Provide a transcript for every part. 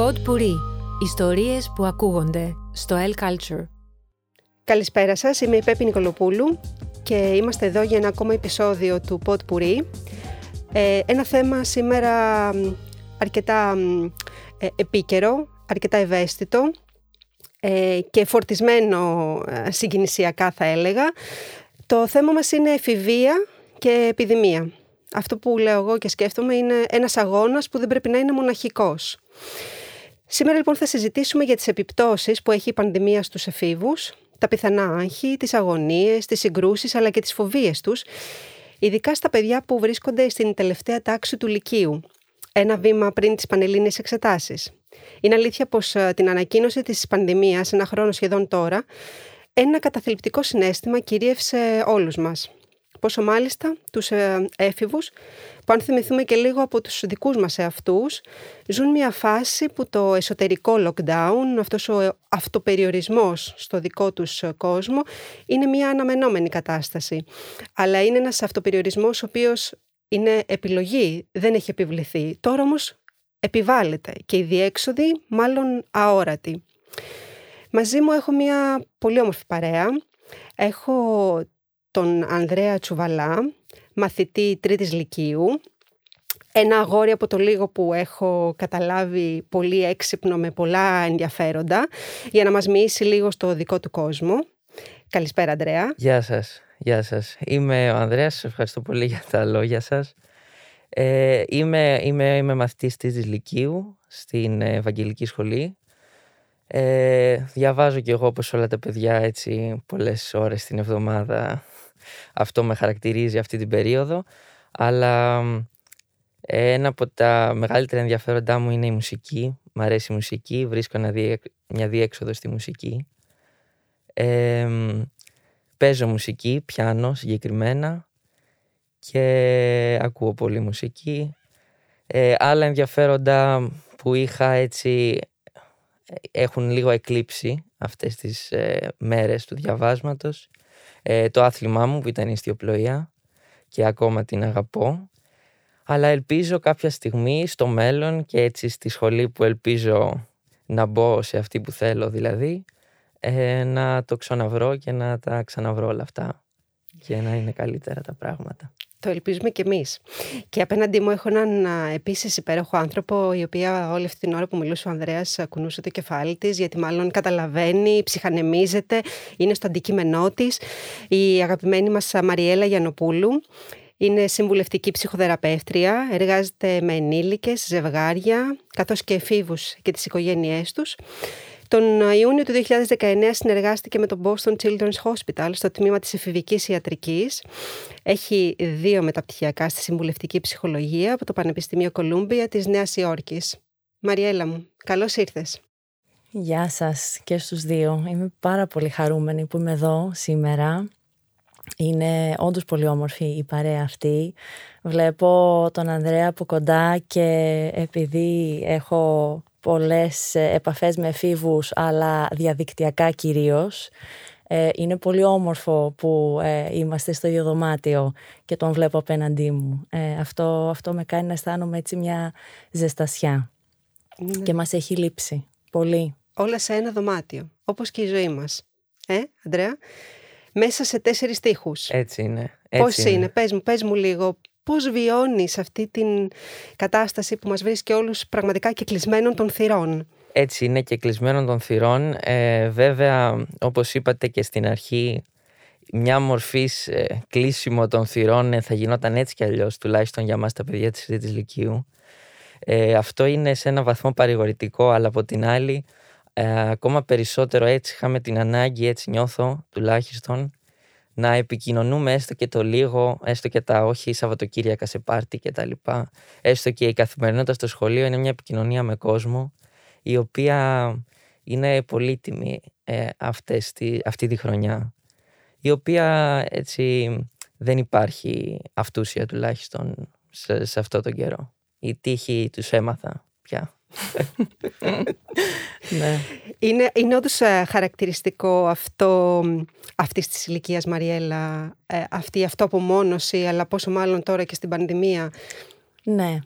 Pod Puri. Ιστορίες που ακούγονται στο El Culture. Καλησπέρα σας, είμαι η Πέπη Νικολοπούλου και είμαστε εδώ για ένα ακόμα επεισόδιο του Pod Puri. Ε, ένα θέμα σήμερα αρκετά ε, επίκαιρο, αρκετά ευαίσθητο ε, και φορτισμένο ε, συγκινησιακά θα έλεγα. Το θέμα μας είναι εφηβεία και επιδημία. Αυτό που λέω εγώ και σκέφτομαι είναι ένας αγώνας που δεν πρέπει να είναι μοναχικός. Σήμερα λοιπόν θα συζητήσουμε για τις επιπτώσεις που έχει η πανδημία στους εφήβους, τα πιθανά άγχη, τις αγωνίες, τις συγκρούσεις αλλά και τις φοβίες τους, ειδικά στα παιδιά που βρίσκονται στην τελευταία τάξη του Λυκείου, ένα βήμα πριν τις πανελλήνιες εξετάσεις. Είναι αλήθεια πως ε, την ανακοίνωση της πανδημίας, ένα χρόνο σχεδόν τώρα, ένα καταθλιπτικό συνέστημα κυρίευσε όλους μας πόσο μάλιστα τους ε, έφηβους, που αν θυμηθούμε και λίγο από τους δικούς μας εαυτούς, ζουν μια φάση που το εσωτερικό lockdown, αυτός ο αυτοπεριορισμός στο δικό τους κόσμο, είναι μια αναμενόμενη κατάσταση. Αλλά είναι ένας αυτοπεριορισμός ο οποίος είναι επιλογή, δεν έχει επιβληθεί. Τώρα όμως επιβάλλεται και η διέξοδη μάλλον αόρατη. Μαζί μου έχω μια πολύ όμορφη παρέα. Έχω τον Ανδρέα Τσουβαλά, μαθητή τρίτης λυκείου. Ένα αγόρι από το λίγο που έχω καταλάβει πολύ έξυπνο με πολλά ενδιαφέροντα για να μας μοιήσει λίγο στο δικό του κόσμο. Καλησπέρα Ανδρέα. Γεια σας. Γεια σας. Είμαι ο Ανδρέας, σας ευχαριστώ πολύ για τα λόγια σας. Ε, είμαι, είμαι, είμαι μαθητής της Λυκείου στην Ευαγγελική Σχολή. Ε, διαβάζω και εγώ όπως όλα τα παιδιά έτσι πολλές ώρες την εβδομάδα αυτό με χαρακτηρίζει αυτή την περίοδο. Αλλά ένα από τα μεγαλύτερα ενδιαφέροντά μου είναι η μουσική. Μ' αρέσει η μουσική, βρίσκω μια διέξοδο στη μουσική. Ε, παίζω μουσική, πιάνω συγκεκριμένα και ακούω πολύ μουσική. Ε, άλλα ενδιαφέροντα που είχα έτσι έχουν λίγο εκλείψει αυτές τις ε, μέρες του διαβάσματος ε, το άθλημά μου που ήταν η ιστιοπλοεία και ακόμα την αγαπώ. Αλλά ελπίζω κάποια στιγμή στο μέλλον και έτσι στη σχολή που ελπίζω να μπω σε αυτή που θέλω δηλαδή, ε, να το ξαναβρω και να τα ξαναβρω όλα αυτά και να είναι καλύτερα τα πράγματα. Το ελπίζουμε κι εμείς. Και απέναντί μου έχω έναν επίσης υπέροχο άνθρωπο, η οποία όλη αυτή την ώρα που μιλούσε ο Ανδρέας κουνούσε το κεφάλι της, γιατί μάλλον καταλαβαίνει, ψυχανεμίζεται, είναι στο αντικείμενό της. Η αγαπημένη μας Μαριέλα Γιανοπούλου. Είναι συμβουλευτική ψυχοθεραπεύτρια, εργάζεται με ενήλικες, ζευγάρια, καθώς και εφήβους και τις οικογένειές τους. Τον Ιούνιο του 2019 συνεργάστηκε με το Boston Children's Hospital στο τμήμα της εφηβικής ιατρικής. Έχει δύο μεταπτυχιακά στη συμβουλευτική ψυχολογία από το Πανεπιστήμιο Κολούμπια της Νέας Υόρκης. Μαριέλα μου, καλώς ήρθες. Γεια σας και στους δύο. Είμαι πάρα πολύ χαρούμενη που είμαι εδώ σήμερα. Είναι όντως πολύ όμορφη η παρέα αυτή. Βλέπω τον Ανδρέα από κοντά και επειδή έχω πολλές ε, επαφές με εφήβους αλλά διαδικτυακά κυρίως. Ε, είναι πολύ όμορφο που ε, είμαστε στο ίδιο δωμάτιο και τον βλέπω απέναντί μου. αυτό, αυτό με κάνει να αισθάνομαι έτσι μια ζεστασιά ναι. και μας έχει λείψει πολύ. Όλα σε ένα δωμάτιο, όπως και η ζωή μας. Ε, Αντρέα, μέσα σε τέσσερις τείχους. Έτσι είναι. Έτσι Πώς είναι, είναι. Πες, μου, πες μου λίγο, πώς βιώνεις αυτή την κατάσταση που μας βρίσκει όλους πραγματικά και κλεισμένων των θυρών; Έτσι είναι και κλεισμένων των θυρών. Ε, βέβαια, όπως είπατε και στην αρχή, μια μορφή ε, κλείσιμο των θυρών ε, θα γινόταν έτσι κι αλλιώς, τουλάχιστον για μας τα παιδιά της Τρίτης Λυκείου. Ε, αυτό είναι σε ένα βαθμό παρηγορητικό, αλλά από την άλλη, ε, ακόμα περισσότερο έτσι είχαμε την ανάγκη, έτσι νιώθω τουλάχιστον, να επικοινωνούμε έστω και το λίγο, έστω και τα όχι Σαββατοκύριακα σε πάρτι και τα λοιπά, έστω και η καθημερινότητα στο σχολείο είναι μια επικοινωνία με κόσμο η οποία είναι πολύτιμη ε, αυτές τη, αυτή τη χρονιά η οποία έτσι δεν υπάρχει αυτούσια τουλάχιστον σε, σε αυτό τον καιρό. Η τύχη τους έμαθα πια. Ναι. Είναι, είναι όντως ε, χαρακτηριστικό αυτό αυτής της ηλικίας Μαριέλα, ε, αυτή η αυτοαπομόνωση, αλλά πόσο μάλλον τώρα και στην πανδημία. Ναι.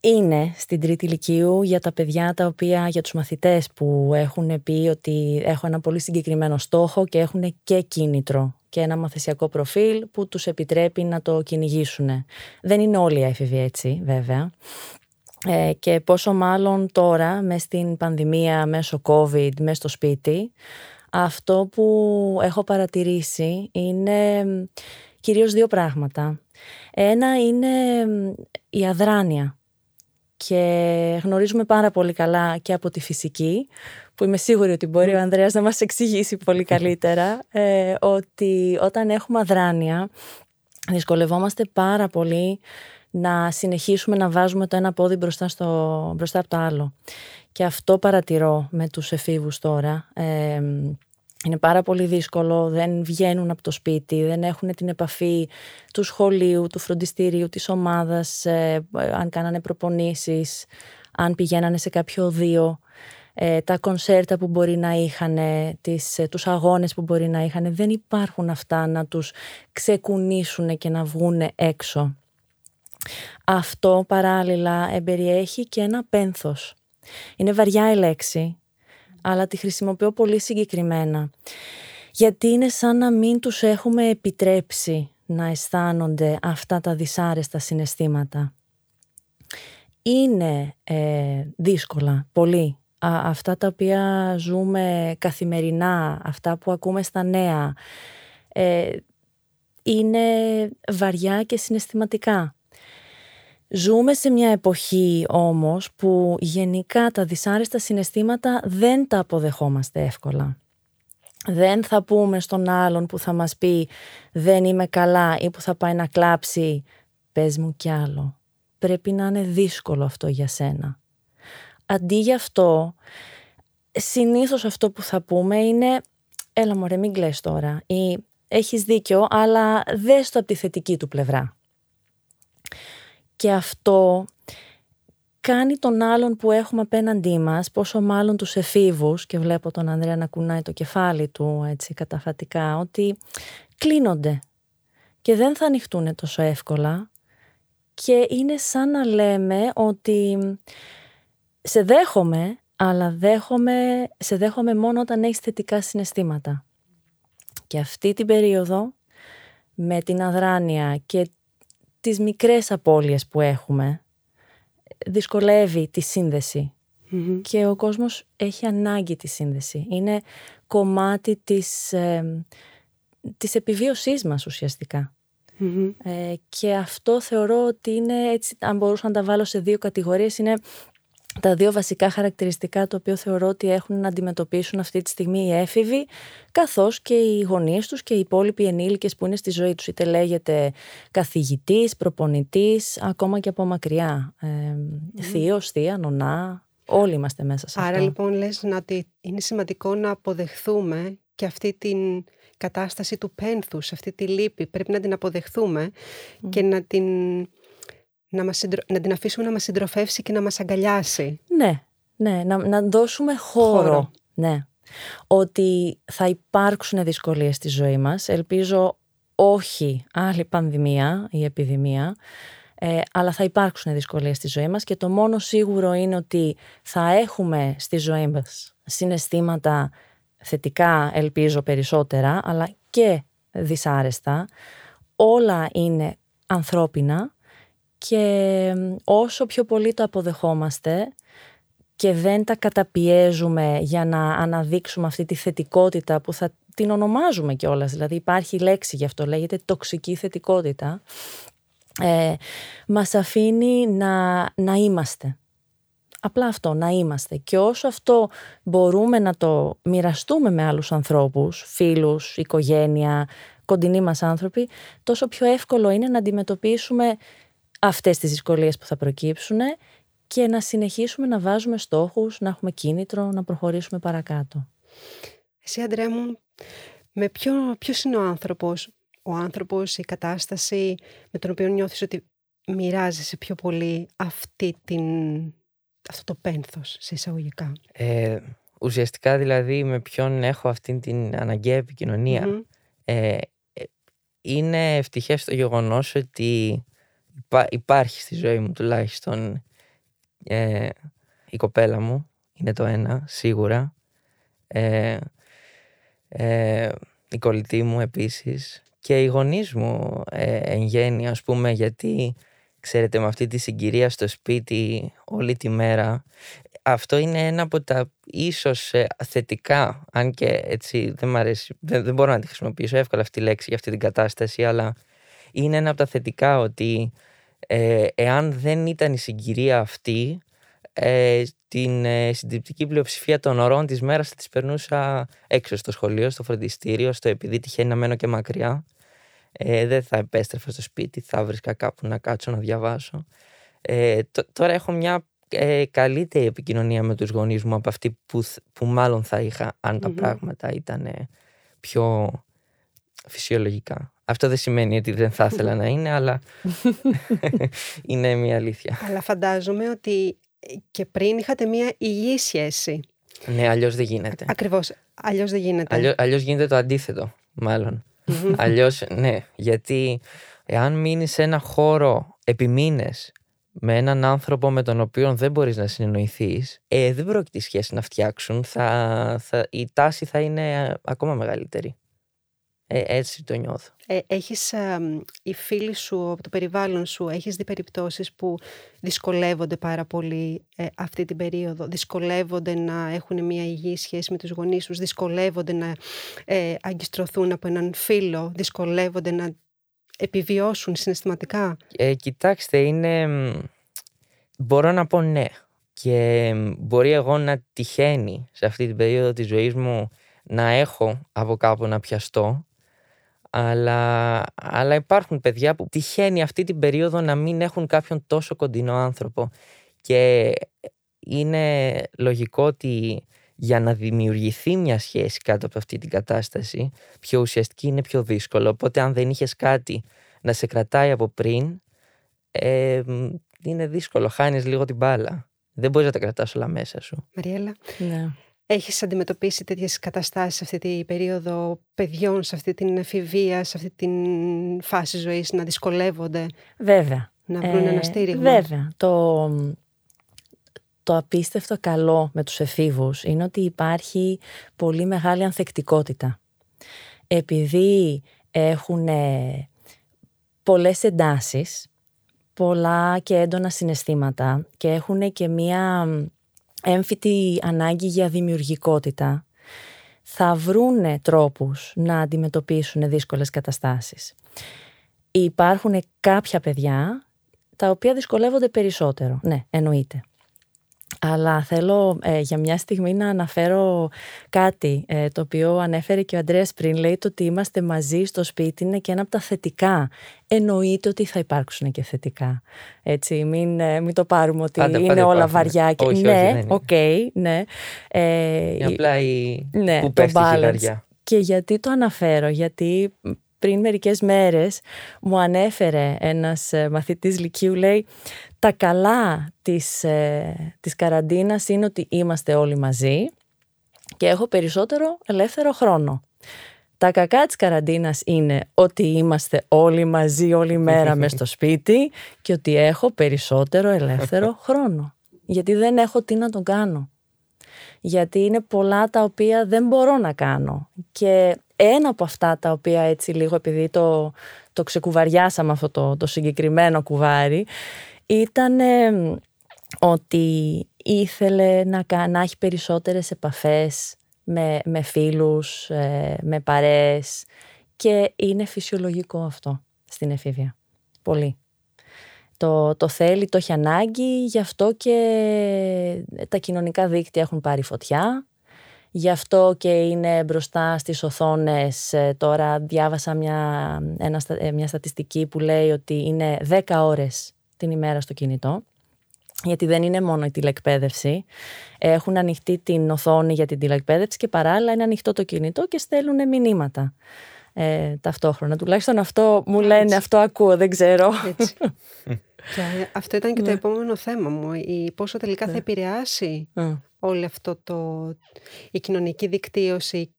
είναι στην τρίτη ηλικίου για τα παιδιά τα οποία, για τους μαθητές που έχουν πει ότι έχω ένα πολύ συγκεκριμένο στόχο και έχουν και κίνητρο και ένα μαθησιακό προφίλ που τους επιτρέπει να το κυνηγήσουν. Δεν είναι όλοι οι έφηβοι έτσι βέβαια. Ε, και πόσο μάλλον τώρα μες στην πανδημία μέσω COVID, μέσα στο σπίτι, αυτό που έχω παρατηρήσει είναι κυρίως δύο πράγματα. Ένα είναι η αδράνεια και γνωρίζουμε πάρα πολύ καλά και από τη φυσική που είμαι σίγουρη ότι μπορεί ο Ανδρέας να μας εξηγήσει πολύ καλύτερα ε, ότι όταν έχουμε αδράνεια δυσκολευόμαστε πάρα πολύ να συνεχίσουμε να βάζουμε το ένα πόδι μπροστά, στο, μπροστά από το άλλο. Και αυτό παρατηρώ με τους εφήβους τώρα. Ε, είναι πάρα πολύ δύσκολο, δεν βγαίνουν από το σπίτι, δεν έχουν την επαφή του σχολείου, του φροντιστηρίου, της ομάδας, ε, αν κάνανε προπονήσεις, αν πηγαίνανε σε κάποιο οδείο, ε, τα κονσέρτα που μπορεί να είχαν, τις, ε, τους αγώνες που μπορεί να είχαν, δεν υπάρχουν αυτά να τους ξεκουνήσουν και να βγουν έξω. Αυτό παράλληλα εμπεριέχει και ένα πένθος. Είναι βαριά η λέξη, αλλά τη χρησιμοποιώ πολύ συγκεκριμένα. Γιατί είναι σαν να μην τους έχουμε επιτρέψει να αισθάνονται αυτά τα δυσάρεστα συναισθήματα. Είναι ε, δύσκολα, πολύ. αυτά τα οποία ζούμε καθημερινά, αυτά που ακούμε στα νέα, ε, είναι βαριά και συναισθηματικά. Ζούμε σε μια εποχή όμως που γενικά τα δυσάρεστα συναισθήματα δεν τα αποδεχόμαστε εύκολα. Δεν θα πούμε στον άλλον που θα μας πει δεν είμαι καλά ή που θα πάει να κλάψει πες μου κι άλλο. Πρέπει να είναι δύσκολο αυτό για σένα. Αντί για αυτό, συνήθως αυτό που θα πούμε είναι έλα μωρέ μην κλαις τώρα ή έχεις δίκιο αλλά δες το από τη θετική του πλευρά. Και αυτό κάνει τον άλλον που έχουμε απέναντί μας, πόσο μάλλον τους εφήβους, και βλέπω τον Ανδρέα να κουνάει το κεφάλι του έτσι καταφατικά, ότι κλείνονται και δεν θα ανοιχτούν τόσο εύκολα και είναι σαν να λέμε ότι σε δέχομαι, αλλά δέχομαι, σε δέχομαι μόνο όταν έχεις θετικά συναισθήματα. Και αυτή την περίοδο με την αδράνεια και τις μικρές απώλειες που έχουμε δυσκολεύει τη συνδεση και ο κόσμος έχει ανάγκη τη σύνδεση. Είναι κομμάτι της, ε, της επιβίωσής μας ουσιαστικα Ε, και αυτό θεωρώ ότι είναι έτσι, αν μπορούσα να τα βάλω σε δύο κατηγορίες, είναι τα δύο βασικά χαρακτηριστικά το οποίο θεωρώ ότι έχουν να αντιμετωπίσουν αυτή τη στιγμή οι έφηβοι καθώς και οι γονείς τους και οι υπόλοιποι ενήλικες που είναι στη ζωή τους είτε λέγεται καθηγητής, προπονητής, ακόμα και από μακριά ε, mm. θείος, θεία, νονά, όλοι είμαστε μέσα σε αυτό. Άρα λοιπόν λες να ότι είναι σημαντικό να αποδεχθούμε και αυτή την κατάσταση του πένθους, αυτή τη λύπη πρέπει να την αποδεχθούμε και να την να, μας να την αφήσουμε να μας συντροφεύσει και να μας αγκαλιάσει. Ναι, ναι, να, να δώσουμε χώρο. Ναι. Ότι θα υπάρξουν δυσκολίες στη ζωή μας. Ελπίζω όχι άλλη πανδημία ή επιδημία, ε, αλλά θα υπάρξουν δυσκολίες στη ζωή μας και το μόνο σίγουρο είναι ότι θα έχουμε στη ζωή μας συναισθήματα θετικά, ελπίζω περισσότερα, αλλά και δυσάρεστα. Όλα είναι ανθρώπινα και όσο πιο πολύ το αποδεχόμαστε και δεν τα καταπιέζουμε για να αναδείξουμε αυτή τη θετικότητα που θα την ονομάζουμε κιόλας. Δηλαδή υπάρχει λέξη γι' αυτό, λέγεται τοξική θετικότητα. Ε, μας αφήνει να, να είμαστε. Απλά αυτό, να είμαστε. Και όσο αυτό μπορούμε να το μοιραστούμε με άλλους ανθρώπους, φίλους, οικογένεια, κοντινοί μας άνθρωποι, τόσο πιο εύκολο είναι να αντιμετωπίσουμε αυτές τις δυσκολίες που θα προκύψουν και να συνεχίσουμε να βάζουμε στόχους, να έχουμε κίνητρο, να προχωρήσουμε παρακάτω. Εσύ, Αντρέα μου, με ποιο, ποιος είναι ο άνθρωπος, ο άνθρωπος, η κατάσταση με τον οποίο νιώθεις ότι μοιράζεσαι πιο πολύ αυτή την, αυτό το πένθος, σε εισαγωγικά; Ε, ουσιαστικά δηλαδή με ποιον έχω αυτή την αναγκαία ε, ε, είναι ευτυχές το γεγονός ότι υπάρχει στη ζωή μου τουλάχιστον Ε, η κοπέλα μου είναι το ένα, σίγουρα. Ε, ε, η κολλητή μου επίσης και οι γονείς μου ε, εν γέννη, ας πούμε, γιατί ξέρετε με αυτή τη συγκυρία στο σπίτι όλη τη μέρα αυτό είναι ένα από τα ίσως ε, θετικά αν και έτσι δεν, αρέσει, δεν, δεν μπορώ να τη χρησιμοποιήσω εύκολα αυτή τη λέξη για αυτή την κατάσταση αλλά είναι ένα από τα θετικά ότι ε, εάν δεν ήταν η συγκυρία αυτή ε, την ε, συντριπτική πλειοψηφία των ωρών της μέρας θα τις περνούσα έξω στο σχολείο, στο φροντιστήριο, στο επειδή τυχαίνει να μένω και μακριά. Ε, δεν θα επέστρεφα στο σπίτι, θα βρίσκα κάπου να κάτσω να διαβάσω. Ε, τώρα έχω μια ε, καλύτερη επικοινωνία με τους γονείς μου από αυτή που, που μάλλον θα είχα αν τα πράγματα ήταν πιο φυσιολογικά. Αυτό δεν σημαίνει ότι δεν θα ήθελα να είναι, αλλά είναι μια αλήθεια. Αλλά φαντάζομαι ότι και πριν είχατε μια υγιή σχέση. Ναι, αλλιώς δεν γίνεται. Ακριβώς. Αλλιώς δεν γίνεται. Αλλιώς γίνεται το αντίθετο, μάλλον. αλλιώς, ναι, γιατί εάν μείνει σε ένα χώρο επί μήνες, με έναν άνθρωπο με τον οποίο δεν μπορείς να συνεννοηθείς, ε, δεν πρόκειται η σχέση να φτιάξουν. Θα, θα, η τάση θα είναι ακόμα μεγαλύτερη. Ε, έτσι το νιώθω. Ε, έχεις, ε, οι φίλοι σου από το περιβάλλον σου, έχεις δει περιπτώσεις που δυσκολεύονται πάρα πολύ ε, αυτή την περίοδο, δυσκολεύονται να έχουν μια υγιή σχέση με τους γονείς τους, δυσκολεύονται να ε, αγκιστρωθούν από έναν φίλο, δυσκολεύονται να επιβιώσουν συναισθηματικά; Ε, κοιτάξτε, είναι... Μπορώ να πω ναι. Και μπορεί εγώ να τυχαίνει σε αυτή την περίοδο της ζωής μου να έχω από κάπου να πιαστώ αλλά, αλλά υπάρχουν παιδιά που τυχαίνει αυτή την περίοδο να μην έχουν κάποιον τόσο κοντινό άνθρωπο. Και είναι λογικό ότι για να δημιουργηθεί μια σχέση κάτω από αυτή την κατάσταση πιο ουσιαστική είναι πιο δύσκολο. Οπότε αν δεν είχες κάτι να σε κρατάει από πριν ε, είναι δύσκολο, χάνεις λίγο την μπάλα. Δεν μπορείς να τα κρατάς όλα μέσα σου. Μαριέλα, ναι. Έχεις αντιμετωπίσει τέτοιες καταστάσεις σε αυτή την περίοδο παιδιών, σε αυτή την εφηβεία, σε αυτή την φάση ζωής να δυσκολεύονται. Βέβαια. Να βρουν ένα ε, στήριγμα; Βέβαια. Το, το απίστευτο καλό με τους εφήβους είναι ότι υπάρχει πολύ μεγάλη ανθεκτικότητα. Επειδή έχουν πολλές εντάσεις, πολλά και έντονα συναισθήματα και έχουν και μία έμφυτη ανάγκη για δημιουργικότητα, θα βρούνε τρόπους να αντιμετωπίσουν δύσκολες καταστάσεις. Υπάρχουν κάποια παιδιά τα οποία δυσκολεύονται περισσότερο. Ναι, εννοείται. Αλλά θέλω ε, για μια στιγμή να αναφέρω κάτι ε, το οποίο ανέφερε και ο Αντρέας πριν. Λέει το ότι είμαστε μαζί στο σπίτι είναι και ένα από τα θετικά. Εννοείται ότι θα υπάρξουν και θετικά. Έτσι, μην, ε, μην το πάρουμε ότι είναι όλα βαριά. Και... Όχι, ναι, όχι, OK, okay, ναι. Ε, απλά η... ναι, που πέφτει balance. Και γιατί το αναφέρω, γιατί πριν μερικές μέρες μου ανέφερε ένας ε, μαθητής Λυκείου, λέει τα καλά της, ε, της καραντίνας είναι ότι είμαστε όλοι μαζί και έχω περισσότερο ελεύθερο χρόνο. Τα κακά της καραντίνας είναι ότι είμαστε όλοι μαζί όλη μέρα μες στο σπίτι και ότι έχω περισσότερο ελεύθερο χρόνο. Γιατί δεν έχω τι να τον κάνω. Γιατί είναι πολλά τα οποία δεν μπορώ να κάνω. Και ένα από αυτά τα οποία έτσι λίγο επειδή το, το ξεκουβαριάσαμε αυτό το, το συγκεκριμένο κουβάρι ήταν ότι ήθελε να, να έχει περισσότερες επαφές με, με φίλους, ε, με παρέες και είναι φυσιολογικό αυτό στην εφήβεια. Πολύ. Το, το θέλει, το έχει ανάγκη, γι' αυτό και τα κοινωνικά δίκτυα έχουν πάρει φωτιά. Γι' αυτό και είναι μπροστά στις οθόνες. Ε, τώρα διάβασα μια, ένα, ε, μια στατιστική που λέει ότι είναι 10 ώρες την ημέρα στο κινητό. Γιατί δεν είναι μόνο η τηλεκπαίδευση. Έχουν ανοιχτεί την οθόνη για την τηλεκπαίδευση και παράλληλα είναι ανοιχτό το κινητό και στέλνουν μηνύματα. Ε, ταυτόχρονα. Τουλάχιστον αυτό μου λένε, αυτό ακούω, δεν ξέρω. Έτσι. και αυτό ήταν και το ναι. επόμενο θέμα μου. Η, πόσο τελικά θα ναι. επηρεάσει όλη αυτό το, η κοινωνική δικτύωση,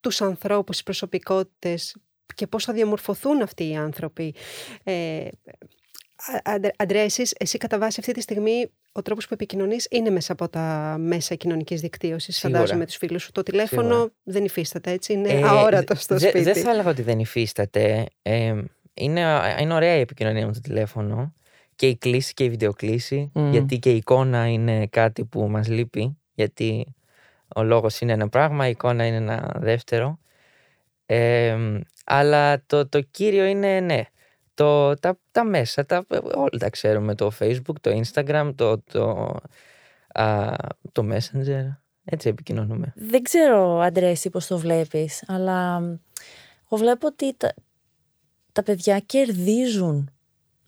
τους ανθρώπους, τις προσωπικότητες και πώς θα διαμορφωθούν αυτοί οι άνθρωποι. Ε, Αντρέας, εσύ κατά βάση αυτή τη στιγμή ο τρόπος που επικοινωνείς είναι μέσα από τα μέσα κοινωνικής δικτύωσης, Σίγουρα. φαντάζομαι τους φίλους σου. Το τηλέφωνο Σίγουρα. δεν υφίσταται έτσι, είναι Ε, αόρατο στο δε- σπίτι. Δεν θα έλεγα ότι δεν υφίσταται. Ε, είναι, είναι ωραία η επικοινωνία με το τηλέφωνο και η κλήση και η βιντεοκλήση, Μμ. γιατί και η εικόνα είναι κάτι που μας λείπει, γιατί ο λόγος είναι ένα πράγμα, η εικόνα είναι ένα δεύτερο. Ε, αλλά το, το κύριο είναι, ναι, το, τα, τα μέσα, τα, όλα τα ξέρουμε, το facebook, το instagram, το, το, α, το messenger, έτσι επικοινωνούμε. Δεν ξέρω, Αντρέα, εσύ πώς το βλέπεις, αλλά εγώ βλέπω ότι τα, τα παιδιά κερδίζουν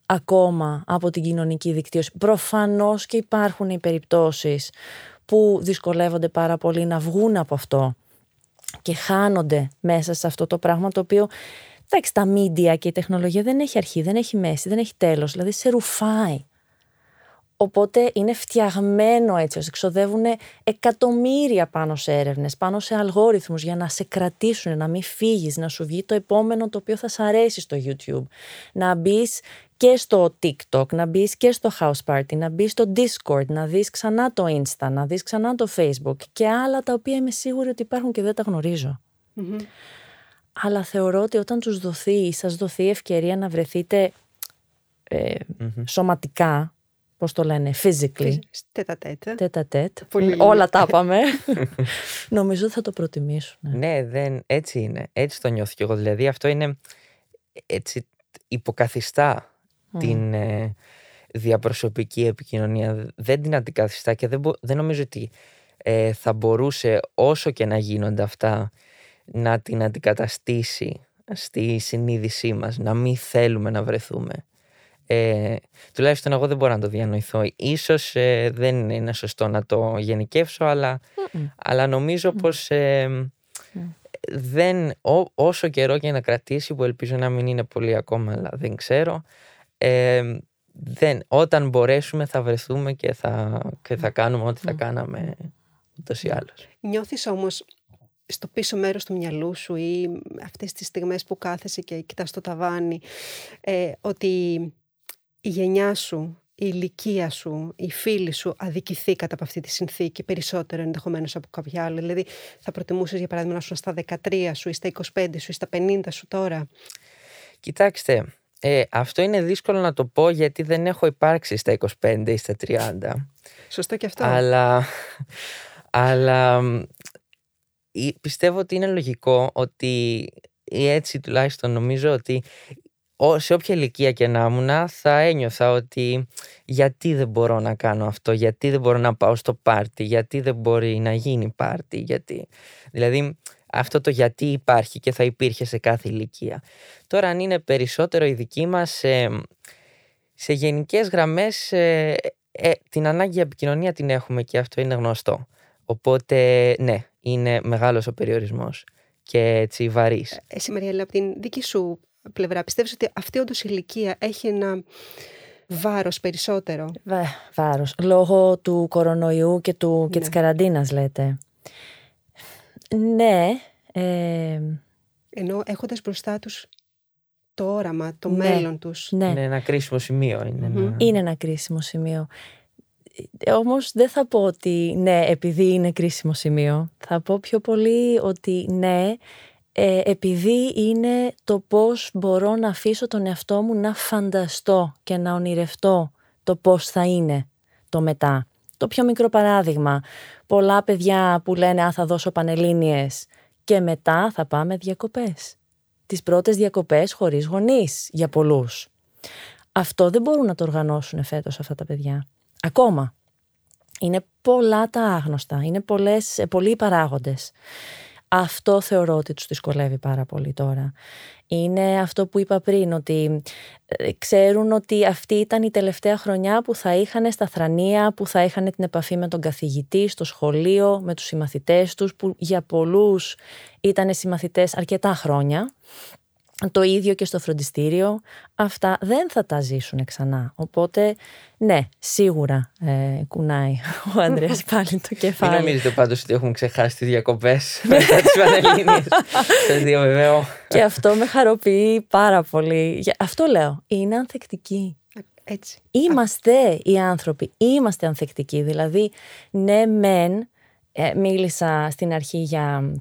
ακόμα από την κοινωνική δικτύωση. Προφανώς και υπάρχουν οι περιπτώσεις που δυσκολεύονται πάρα πολύ να βγουν από αυτό και χάνονται μέσα σε αυτό το πράγμα το οποίο εντάξει τα media και η τεχνολογία δεν έχει αρχή, δεν έχει μέση, δεν έχει τέλος, δηλαδή σε ρουφάει. Οπότε είναι φτιαγμένο έτσι ώστε εξοδεύουν εκατομμύρια πάνω σε έρευνες, πάνω σε αλγόριθμους για να σε κρατήσουν, να μην φύγεις, να σου βγει το επόμενο το οποίο θα σ' αρέσει στο YouTube. Να μπεις και στο TikTok, να μπεις και στο House Party, να μπεις στο Discord, να δεις ξανά το Insta, να δεις ξανά το Facebook και άλλα τα οποία είμαι σίγουρη ότι υπάρχουν και δεν τα γνωρίζω. Μμμ. Αλλά θεωρώ ότι όταν τους δοθεί ή σας δοθεί η ευκαιρία να βρεθείτε ε, Μμμ. σωματικά, πώς το λένε, physically, Τέτα τέτα. τέτα τέτ, Πολύ όλα τα είπαμε, νομίζω ότι θα το προτιμήσουν. Ναι, δεν, έτσι είναι. Έτσι το νιώθω κι εγώ. Δηλαδή αυτό είναι έτσι υποκαθιστά την ε, διαπροσωπική επικοινωνία. Δεν την αντικαθιστά και δεν, μπο- δεν νομίζω ότι ε, θα μπορούσε όσο και να γίνονται αυτά να την αντικαταστήσει στη συνείδησή μας, να μην θέλουμε να βρεθούμε. Ε, τουλάχιστον εγώ δεν μπορώ να το διανοηθώ. Ίσως ε, δεν είναι σωστό να το γενικεύσω, αλλά, αλλά νομίζω πως ε, δεν, ό- όσο καιρό και να κρατήσει, που ελπίζω να μην είναι πολύ ακόμα, αλλά δεν ξέρω, ε, δεν, όταν μπορέσουμε θα βρεθούμε και θα, και θα κάνουμε ό,τι θα κάναμε ούτως ή άλλως. Νιώθεις όμως στο πίσω μέρος του μυαλού σου ή αυτές τις στιγμές που κάθεσαι και κοιτάς το ταβάνι ε, ότι η γενιά σου, η ηλικία σου, οι φίλοι σου αδικηθήκατε από αυτή τη συνθήκη περισσότερο ενδεχομένως από κάποια άλλη. Δηλαδή θα προτιμούσες για παράδειγμα να σου στα 13 σου ή στα 25 σου ή στα 50 σου τώρα; Κοιτάξτε, ε, αυτό είναι δύσκολο να το πω γιατί δεν έχω υπάρξει στα 25 ή στα 30. Σωστό και αυτό. Αλλά, αλλά μ, ή- πιστεύω ότι είναι λογικό ότι ή έτσι τουλάχιστον νομίζω ότι ό- σε όποια ηλικία και να ήμουν θα ένιωθα ότι γιατί δεν μπορώ να κάνω αυτό, γιατί δεν μπορώ να πάω στο πάρτι, γιατί δεν μπορεί να γίνει πάρτι, γιατί... Δηλαδή αυτό το γιατί υπάρχει και θα υπήρχε σε κάθε ηλικία. Τώρα αν είναι περισσότερο η δική μας ε, σε γενικές γραμμές ε, ε, την ανάγκη για επικοινωνία την έχουμε και αυτό είναι γνωστό. Οπότε ναι, είναι μεγάλος ο περιορισμός και έτσι βαρύς. Εσύ Μαριέλα, από την δική σου πλευρά, πιστεύεις ότι αυτή όντως η ηλικία έχει ένα βάρος περισσότερο; Βε, βάρος. Λόγω του κορονοϊού και, του, και Ναι. της καραντίνας λέτε. Ναι. Ε, Ενώ έχοντας μπροστά τους το όραμα, το Ναι. μέλλον τους. ναι. Είναι ένα κρίσιμο σημείο. Είναι Μμμ. ένα... Είναι ένα κρίσιμο σημείο. Ε, Όμως δεν θα πω ότι ναι, επειδή είναι κρίσιμο σημείο. Θα πω πιο πολύ ότι ναι, ε, επειδή είναι το πώς μπορώ να αφήσω τον εαυτό μου να φανταστώ και να ονειρευτώ το πώς θα είναι το μετά. Το πιο μικρό παράδειγμα. Πολλά παιδιά που λένε «Α, θα δώσω πανελλήνιες» και μετά θα πάμε διακοπές. Τις πρώτες διακοπές χωρίς γονείς για πολλούς. Αυτό δεν μπορούν να το οργανώσουν φέτος αυτά τα παιδιά. Ακόμα. Είναι πολλά τα άγνωστα, είναι πολλές, ε, πολλοί οι παράγοντες. Αυτό θεωρώ ότι τους δυσκολεύει πάρα πολύ τώρα. Είναι αυτό που είπα πριν, ότι ε, ξέρουν ότι αυτή ήταν η τελευταία χρονιά που θα είχαν στα θρανία, που θα είχαν την επαφή με τον καθηγητή στο σχολείο, με τους συμμαθητές τους, που για πολλούς ήταν συμμαθητές αρκετά χρόνια. Το ίδιο και στο φροντιστήριο. Αυτά δεν θα τα ζήσουν ξανά. Οπότε, ναι, σίγουρα ε, κουνάει ο Ανδρέας πάλι το Μην κεφάλι. νομίζετε πάντως ότι έχουμε ξεχάσει τις διακοπές μετά τις Πανελλήνιες. Σας διαβεβαιώ. και αυτό με χαροποιεί πάρα πολύ. Για- Αυτό λέω. Είναι ανθεκτική. Έτσι. Είμαστε οι άνθρωποι, είμαστε ανθεκτικοί. Δηλαδή, ναι, μεν, ε, μίλησα στην αρχή για,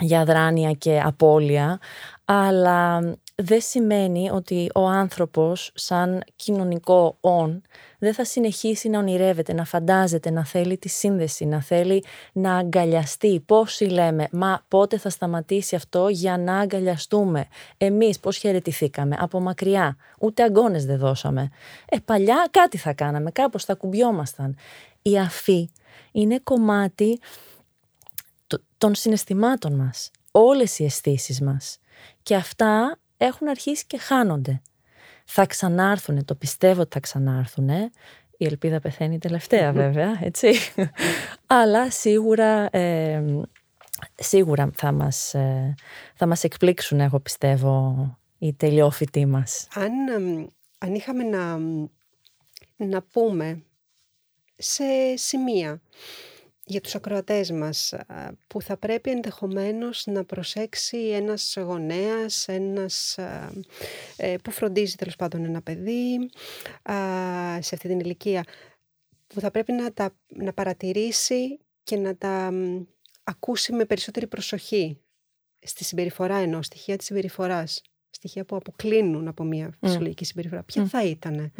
για δράνεια και απώλεια, αλλά δεν σημαίνει ότι ο άνθρωπος σαν κοινωνικό όν δεν θα συνεχίσει να ονειρεύεται, να φαντάζεται, να θέλει τη σύνδεση, να θέλει να αγκαλιαστεί. Πόσοι λέμε, μα πότε θα σταματήσει αυτό για να αγκαλιαστούμε. Εμείς πώς χαιρετηθήκαμε, από μακριά, ούτε αγκώνες δεν δώσαμε. Ε, παλιά κάτι θα κάναμε, κάπως θα κουμπιόμασταν. Η αφή είναι κομμάτι των συναισθημάτων μας, όλες οι αισθήσεις μας. Και αυτά έχουν αρχίσει και χάνονται. Θα ξανάρθουν, το πιστεύω ότι θα ξανάρθουν. Η ελπίδα πεθαίνει τελευταία βέβαια, έτσι. Αλλά σίγουρα, σίγουρα θα μας, ε, θα μας εκπλήξουν, εγώ πιστεύω, οι τελειόφοιτοι μας. Αν, αν είχαμε να, να πούμε σε σημεία για τους ακροατές μας που θα πρέπει ενδεχομένως να προσέξει ένας γονέας, ένας ε, που φροντίζει τέλος πάντων ένα παιδί σε αυτή την ηλικία που θα πρέπει να τα να παρατηρήσει και να τα ακούσει με περισσότερη προσοχή στη συμπεριφορά ενός, στοιχεία της συμπεριφοράς, στοιχεία που αποκλίνουν από μια φυσιολογική συμπεριφορά. Ποια θα ήταν.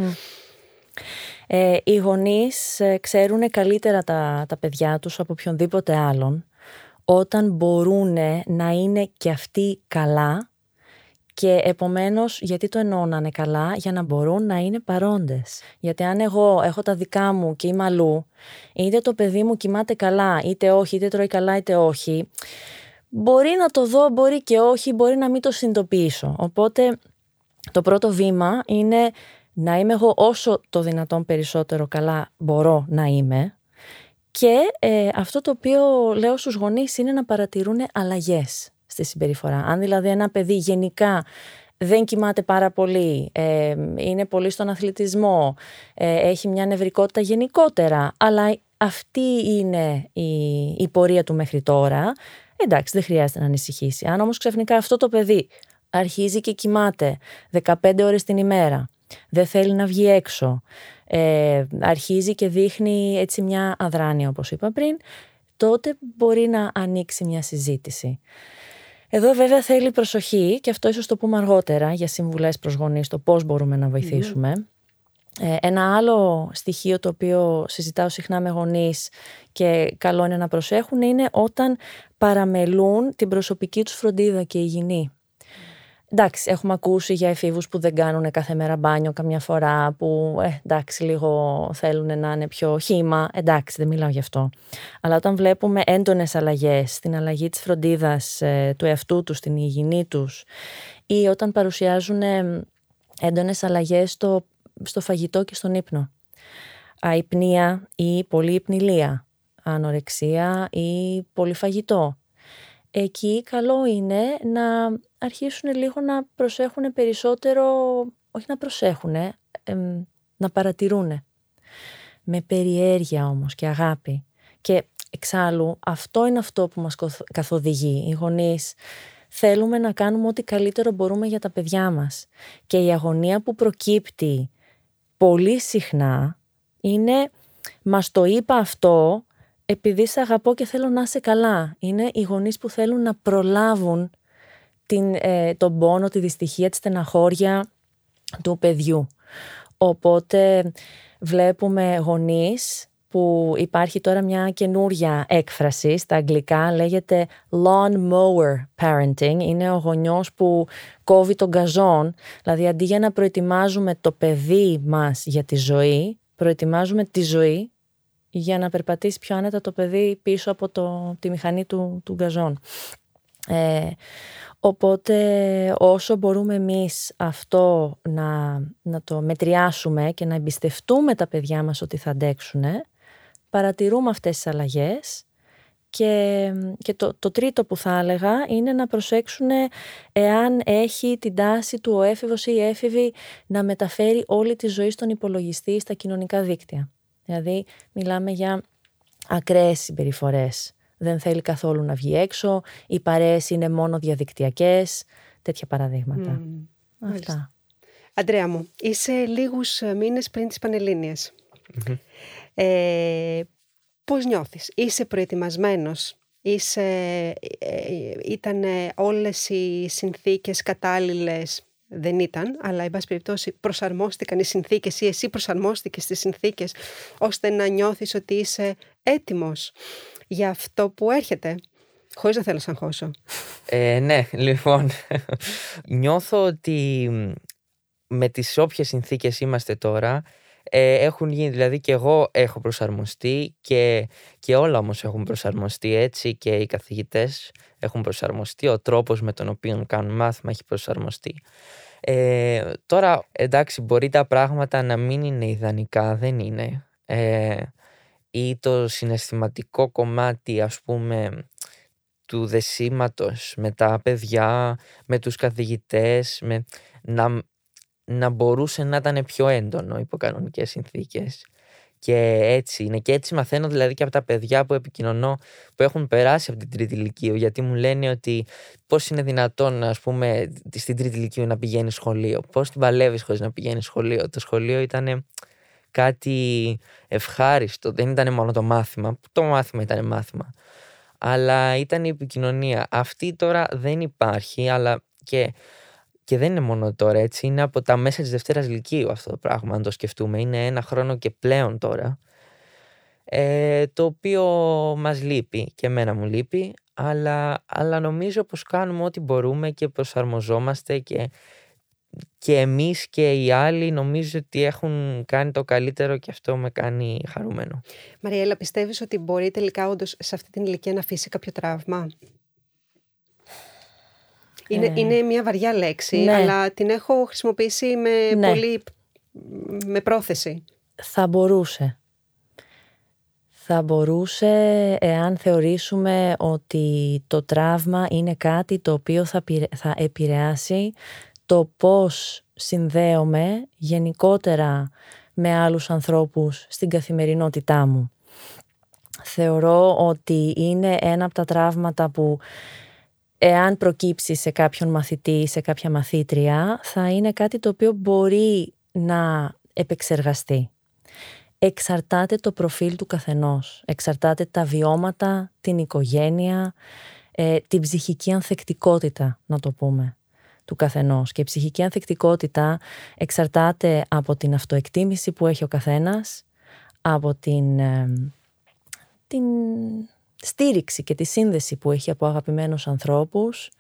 Ε, οι γονείς ε, ξέρουν καλύτερα τα, τα παιδιά τους από οποιονδήποτε άλλον όταν μπορούν να είναι και αυτοί καλά και επομένως γιατί το εννοώ να είναι καλά για να μπορούν να είναι παρόντες. Γιατί αν εγώ έχω τα δικά μου και είμαι αλλού είτε το παιδί μου κοιμάται καλά είτε όχι είτε τρώει καλά είτε όχι μπορεί να το δω μπορεί και όχι μπορεί να μην το συνειδητοποιήσω. Οπότε το πρώτο βήμα είναι να είμαι εγώ όσο το δυνατόν περισσότερο καλά μπορώ να είμαι και ε, αυτό το οποίο λέω στους γονείς είναι να παρατηρούν αλλαγές στη συμπεριφορά. Αν δηλαδή ένα παιδί γενικά δεν κοιμάται πάρα πολύ, ε, είναι πολύ στον αθλητισμό, ε, έχει μια νευρικότητα γενικότερα, αλλά αυτή είναι η, η πορεία του μέχρι τώρα, εντάξει δεν χρειάζεται να ανησυχήσει. Αν όμως ξαφνικά αυτό το παιδί αρχίζει και κοιμάται 15 ώρες την ημέρα, δεν θέλει να βγει έξω, ε, αρχίζει και δείχνει έτσι μια αδράνεια όπως είπα πριν, τότε μπορεί να ανοίξει μια συζήτηση. Εδώ βέβαια θέλει προσοχή και αυτό ίσως το πούμε αργότερα για συμβουλές προς γονείς, το πώς μπορούμε να βοηθήσουμε. Ε, ένα άλλο στοιχείο το οποίο συζητάω συχνά με γονείς και καλό είναι να προσέχουν είναι όταν παραμελούν την προσωπική τους φροντίδα και υγιεινή. Εντάξει, έχουμε ακούσει για εφήβους που δεν κάνουν κάθε μέρα μπάνιο καμιά φορά, που ε, εντάξει λίγο θέλουν να είναι πιο χήμα, εντάξει δεν μιλάω γι' αυτό. Αλλά όταν βλέπουμε έντονες αλλαγές στην αλλαγή της φροντίδας ε, του εαυτού τους, στην υγιεινή τους ή όταν παρουσιάζουν ε, έντονες αλλαγές στο, στο φαγητό και στον ύπνο. Αϊπνία ή πολλή υπνηλία, ανορεξία ή πολύ φαγητό. Εκεί καλό είναι να αρχίσουν λίγο να προσέχουν περισσότερο, όχι να προσέχουν, να παρατηρούν. Με περιέργεια όμως και αγάπη. Και εξάλλου αυτό είναι αυτό που μας καθοδηγεί. Οι γονείς θέλουμε να κάνουμε ό,τι καλύτερο μπορούμε για τα παιδιά μας. Και η αγωνία που προκύπτει πολύ συχνά είναι «μας το είπα αυτό επειδή σε αγαπώ και θέλω να είσαι καλά». Είναι οι γονείς που θέλουν να προλάβουν την, ε, τον πόνο, τη δυστυχία, τη στεναχώρια του παιδιού. Οπότε βλέπουμε γονείς που υπάρχει τώρα μια καινούρια έκφραση στα αγγλικά, λέγεται lawn mower parenting. Είναι ο γονιός που κόβει τον καζόν, δηλαδή αντί για να προετοιμάζουμε το παιδί μας για τη ζωή, προετοιμάζουμε τη ζωή για να περπατήσει πιο άνετα το παιδί πίσω από το, τη μηχανή του, του γκαζόν. Ε, Οπότε όσο μπορούμε εμείς αυτό να, να το μετριάσουμε και να εμπιστευτούμε τα παιδιά μας ότι θα αντέξουν, παρατηρούμε αυτές τις αλλαγές και, και το, το τρίτο που θα έλεγα είναι να προσέξουν εάν έχει την τάση του ο έφηβος ή η έφηβη να μεταφέρει όλη τη ζωή στον υπολογιστή στα κοινωνικά δίκτυα. Δηλαδή μιλάμε για ακραίες συμπεριφορές. Δεν θέλει καθόλου να βγει έξω, οι παρέες είναι μόνο διαδικτυακές, τέτοια παραδείγματα. Αυτά. Αντρέα μου, είσαι λίγους μήνες πριν τις πανελληνιες Ε, πώς νιώθεις, είσαι προετοιμασμένος, είσαι, ε, ήταν όλες οι συνθήκες κατάλληλες, δεν ήταν, αλλά εν πάση περιπτώσει προσαρμόστηκαν οι συνθήκες ή εσύ προσαρμόστηκες στις συνθήκες ώστε να νιώθεις ότι είσαι έτοιμος για αυτό που έρχεται. Χωρίς να θέλω να αγχώσω. Ε, ναι, λοιπόν, νιώθω ότι με τις όποιες συνθήκες είμαστε τώρα ε, έχουν γίνει, δηλαδή και εγώ έχω προσαρμοστεί και, και όλα όμως έχουν προσαρμοστεί έτσι και οι καθηγητές έχουν προσαρμοστεί, ο τρόπος με τον οποίο κάνουν μάθημα έχει προσαρμοστεί. Ε, τώρα εντάξει μπορεί τα πράγματα να μην είναι ιδανικά, δεν είναι. Ε, ή το συναισθηματικό κομμάτι ας πούμε του δεσίματος με τα παιδιά, με τους καθηγητές, με, να, να μπορούσε να ήταν πιο έντονο υπό κανονικές συνθήκες. Και έτσι είναι. Και έτσι μαθαίνω δηλαδή και από τα παιδιά που επικοινωνώ που έχουν περάσει από την τρίτη ηλικίου. Γιατί μου λένε ότι πώς είναι δυνατόν, ας πούμε, στην τρίτη ηλικίου να πηγαίνεις σχολείο. Πώς την παλεύεις χωρίς να πηγαίνεις σχολείο. Το σχολείο ήταν κάτι ευχάριστο. Δεν ήταν μόνο το μάθημα. Το μάθημα ήταν μάθημα. Αλλά ήταν η επικοινωνία. Αυτή τώρα δεν υπάρχει, αλλά και και δεν είναι μόνο τώρα έτσι, είναι από τα μέσα της Δευτέρας Λυκείου αυτό το πράγμα, αν το σκεφτούμε. Είναι ένα χρόνο και πλέον τώρα, ε, το οποίο μας λείπει και εμένα μου λείπει, αλλά, αλλά νομίζω πως κάνουμε ό,τι μπορούμε και προσαρμοζόμαστε και, και εμείς και οι άλλοι νομίζω ότι έχουν κάνει το καλύτερο και αυτό με κάνει χαρούμενο. Μαριέλα, πιστεύεις ότι μπορεί τελικά όντως σε αυτή την ηλικία να αφήσει κάποιο τραύμα; Είναι, ε. είναι μια βαριά λέξη, ναι. αλλά την έχω χρησιμοποιήσει με ναι. πολύ με πρόθεση. Θα μπορούσε. Θα μπορούσε εάν θεωρήσουμε ότι το τραύμα είναι κάτι το οποίο θα, θα επηρεάσει το πώς συνδέομαι γενικότερα με άλλους ανθρώπους στην καθημερινότητά μου. Θεωρώ ότι είναι ένα από τα τραύματα που εάν προκύψει σε κάποιον μαθητή ή σε κάποια μαθήτρια, θα είναι κάτι το οποίο μπορεί να επεξεργαστεί. Εξαρτάται το προφίλ του καθενός, εξαρτάται τα βιώματα, την οικογένεια, ε, την ψυχική ανθεκτικότητα, να το πούμε, του καθενός. Και η ψυχική ανθεκτικότητα εξαρτάται από την αυτοεκτίμηση που έχει ο καθένας, από την, ε, την στήριξη και τη σύνδεση που έχει από αγαπημένους ανθρώπους,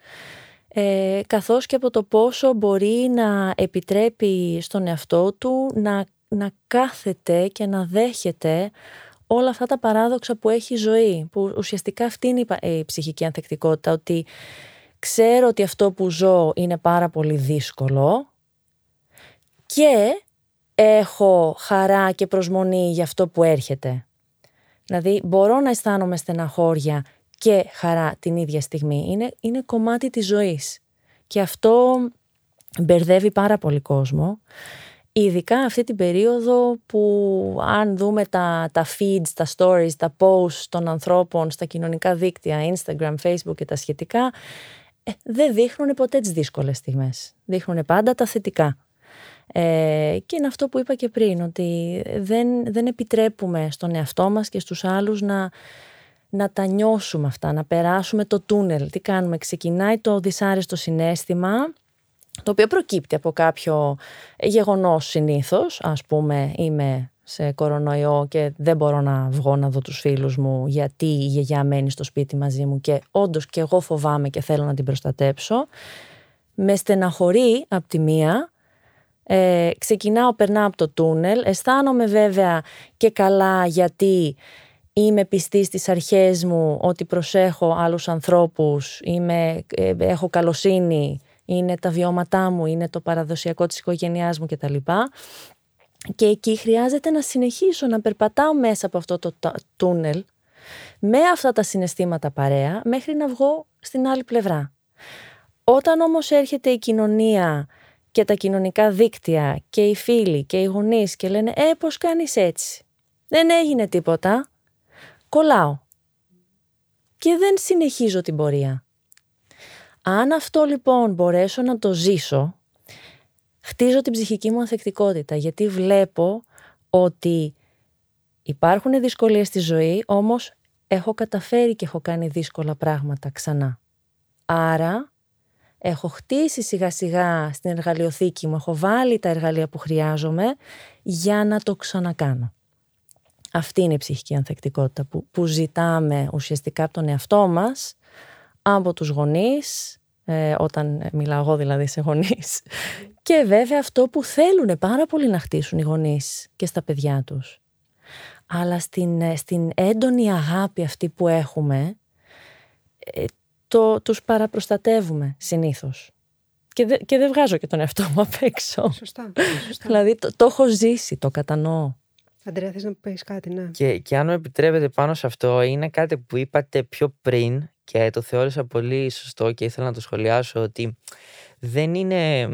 ε, καθώς και από το πόσο μπορεί να επιτρέπει στον εαυτό του να, να κάθεται και να δέχεται όλα αυτά τα παράδοξα που έχει η ζωή, που ουσιαστικά αυτή είναι η ψυχική ανθεκτικότητα, ότι ξέρω ότι αυτό που ζω είναι πάρα πολύ δύσκολο και έχω χαρά και προσμονή για αυτό που έρχεται. Δηλαδή μπορώ να αισθάνομαι στεναχώρια και χαρά την ίδια στιγμή. Είναι, είναι κομμάτι της ζωής. Και αυτό μπερδεύει πάρα πολύ κόσμο. Ειδικά αυτή την περίοδο που αν δούμε τα, τα feeds, τα stories, τα posts των ανθρώπων στα κοινωνικά δίκτυα, Instagram, Facebook και τα σχετικά, ε, δεν δείχνουν ποτέ τις δύσκολες στιγμές. Δείχνουν πάντα τα θετικά. Ε, και είναι αυτό που είπα και πριν, ότι δεν, δεν επιτρέπουμε στον εαυτό μας και στους άλλους να, να τα νιώσουμε αυτά, να περάσουμε το τούνελ. Τι κάνουμε, ξεκινάει το δυσάρεστο συνέστημα, το οποίο προκύπτει από κάποιο γεγονός συνήθως, ας πούμε είμαι σε κορονοϊό και δεν μπορώ να βγω να δω τους φίλους μου γιατί η γιαγιά μένει στο σπίτι μαζί μου και όντως και εγώ φοβάμαι και θέλω να την προστατέψω. Με στεναχωρεί από τη μία ε, ξεκινάω, περνάω από το τούνελ. Αισθάνομαι βέβαια και καλά γιατί είμαι πιστή στις αρχές μου ότι προσέχω άλλους ανθρώπους, είμαι, ε, έχω καλοσύνη, είναι τα βιώματά μου, είναι το παραδοσιακό της οικογένειάς μου κτλ. Και εκεί χρειάζεται να συνεχίσω να περπατάω μέσα από αυτό το τούνελ με αυτά τα συναισθήματα παρέα μέχρι να βγω στην άλλη πλευρά. Όταν όμως έρχεται η κοινωνία και τα κοινωνικά δίκτυα και οι φίλοι και οι γονείς και λένε «Ε, πώς κάνεις έτσι». Δεν έγινε τίποτα. Κολλάω. Και δεν συνεχίζω την πορεία. Αν αυτό λοιπόν μπορέσω να το ζήσω, χτίζω την ψυχική μου ανθεκτικότητα γιατί βλέπω ότι υπάρχουν δυσκολίες στη ζωή, όμως έχω καταφέρει και έχω κάνει δύσκολα πράγματα ξανά. Άρα έχω χτίσει σιγά σιγά στην εργαλειοθήκη μου, έχω βάλει τα εργαλεία που χρειάζομαι για να το ξανακάνω. Αυτή είναι η ψυχική ανθεκτικότητα που, που ζητάμε ουσιαστικά από τον εαυτό μας, από τους γονείς, ε, όταν μιλάω εγώ δηλαδή σε γονείς, και βέβαια αυτό που θέλουν πάρα πολύ να χτίσουν οι γονείς και στα παιδιά τους. Αλλά στην, ε, στην έντονη αγάπη αυτή που έχουμε, ε, το, τους παραπροστατεύουμε συνήθως. Και, δε, και δεν βγάζω και τον εαυτό μου απ' έξω. Σωστά. σωστά. δηλαδή το, το έχω ζήσει, το κατανοώ. Αντρέα, θες να πεις κάτι, ναι. Και, και αν μου επιτρέπετε πάνω σε αυτό, είναι κάτι που είπατε πιο πριν και το θεώρησα πολύ σωστό και ήθελα να το σχολιάσω ότι δεν είναι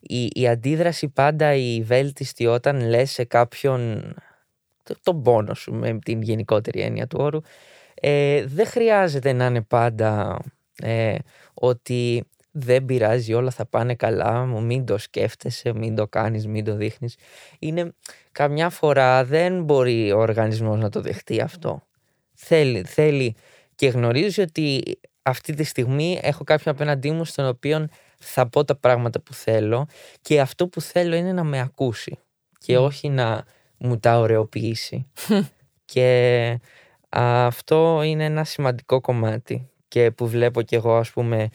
η, η αντίδραση πάντα η βέλτιστη όταν λες σε κάποιον το, τον πόνο σου με την γενικότερη έννοια του όρου ε, δεν χρειάζεται να είναι πάντα ε, ότι δεν πειράζει, όλα θα πάνε καλά, μην το σκέφτεσαι, μην το κάνεις, μην το δείχνεις. Είναι, καμιά φορά δεν μπορεί ο οργανισμός να το δεχτεί αυτό. Θέλει, θέλει και γνωρίζει ότι αυτή τη στιγμή έχω κάποιον απέναντί μου στον οποίο θα πω τα πράγματα που θέλω και αυτό που θέλω είναι να με ακούσει και όχι να μου τα ωρεοποιήσει. και αυτό είναι ένα σημαντικό κομμάτι και που βλέπω κι εγώ ας πούμε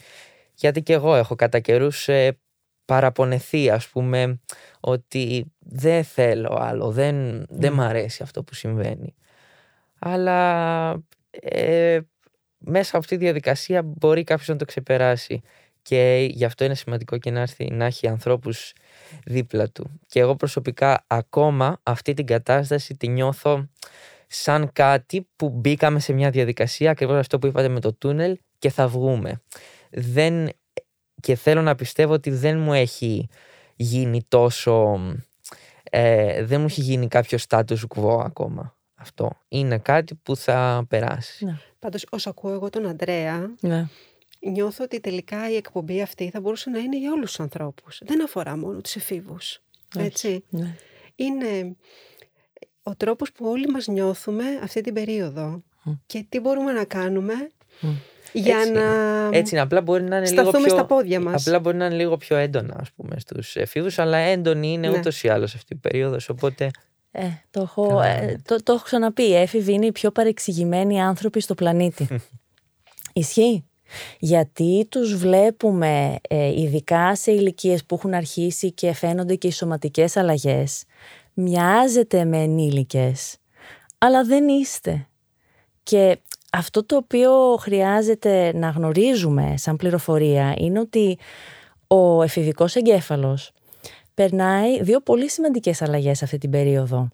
γιατί και εγώ έχω κατά καιρούς ε, παραπονεθεί ας πούμε ότι δεν θέλω άλλο, δεν, δεν μ' αρέσει αυτό που συμβαίνει. Αλλά ε, μέσα από αυτή τη διαδικασία μπορεί κάποιος να το ξεπεράσει και γι' αυτό είναι σημαντικό και να, έρθει, να έχει ανθρώπους δίπλα του. Και εγώ προσωπικά ακόμα αυτή την κατάσταση τη νιώθω σαν κάτι που μπήκαμε σε μια διαδικασία, ακριβώς αυτό που είπατε με το τούνελ και θα βγούμε. Δεν, και θέλω να πιστεύω ότι δεν μου έχει γίνει τόσο... Ε, δεν μου έχει γίνει κάποιο status quo ακόμα αυτό. Είναι κάτι που θα περάσει. Ναι. Πάντως, όσο ακούω εγώ τον Αντρέα, Ναι. νιώθω ότι τελικά η εκπομπή αυτή θα μπορούσε να είναι για όλους τους ανθρώπους. Δεν αφορά μόνο τους εφήβους. Έτσι. Ναι. Είναι ο τρόπος που όλοι μας νιώθουμε αυτή την περίοδο και τι μπορούμε να κάνουμε για Έτσι να είναι. Έτσι είναι. Απλά μπορεί να είναι λίγο σταθούμε πιο... στα πόδια μας. Απλά μπορεί να είναι λίγο πιο έντονα, ας πούμε, στους εφήβους, αλλά έντονη είναι Ναι. ούτως ή άλλως αυτή η περίοδος, οπότε... Ε, το, έχω, Καλά, ε, ναι. το, το έχω ξαναπεί. Οι έφηβοι είναι οι πιο παρεξηγημένοι άνθρωποι στο πλανήτη. Ισχύει. Γιατί τους βλέπουμε ε, ειδικά σε ηλικίες που έχουν αρχίσει και φαίνονται και οι σωματικές αλλαγές. Μοιάζετε με ενήλικες, αλλά δεν είστε. Και αυτό το οποίο χρειάζεται να γνωρίζουμε σαν πληροφορία είναι ότι ο εφηβικός εγκέφαλος περνάει δύο πολύ σημαντικές αλλαγές αυτή την περίοδο.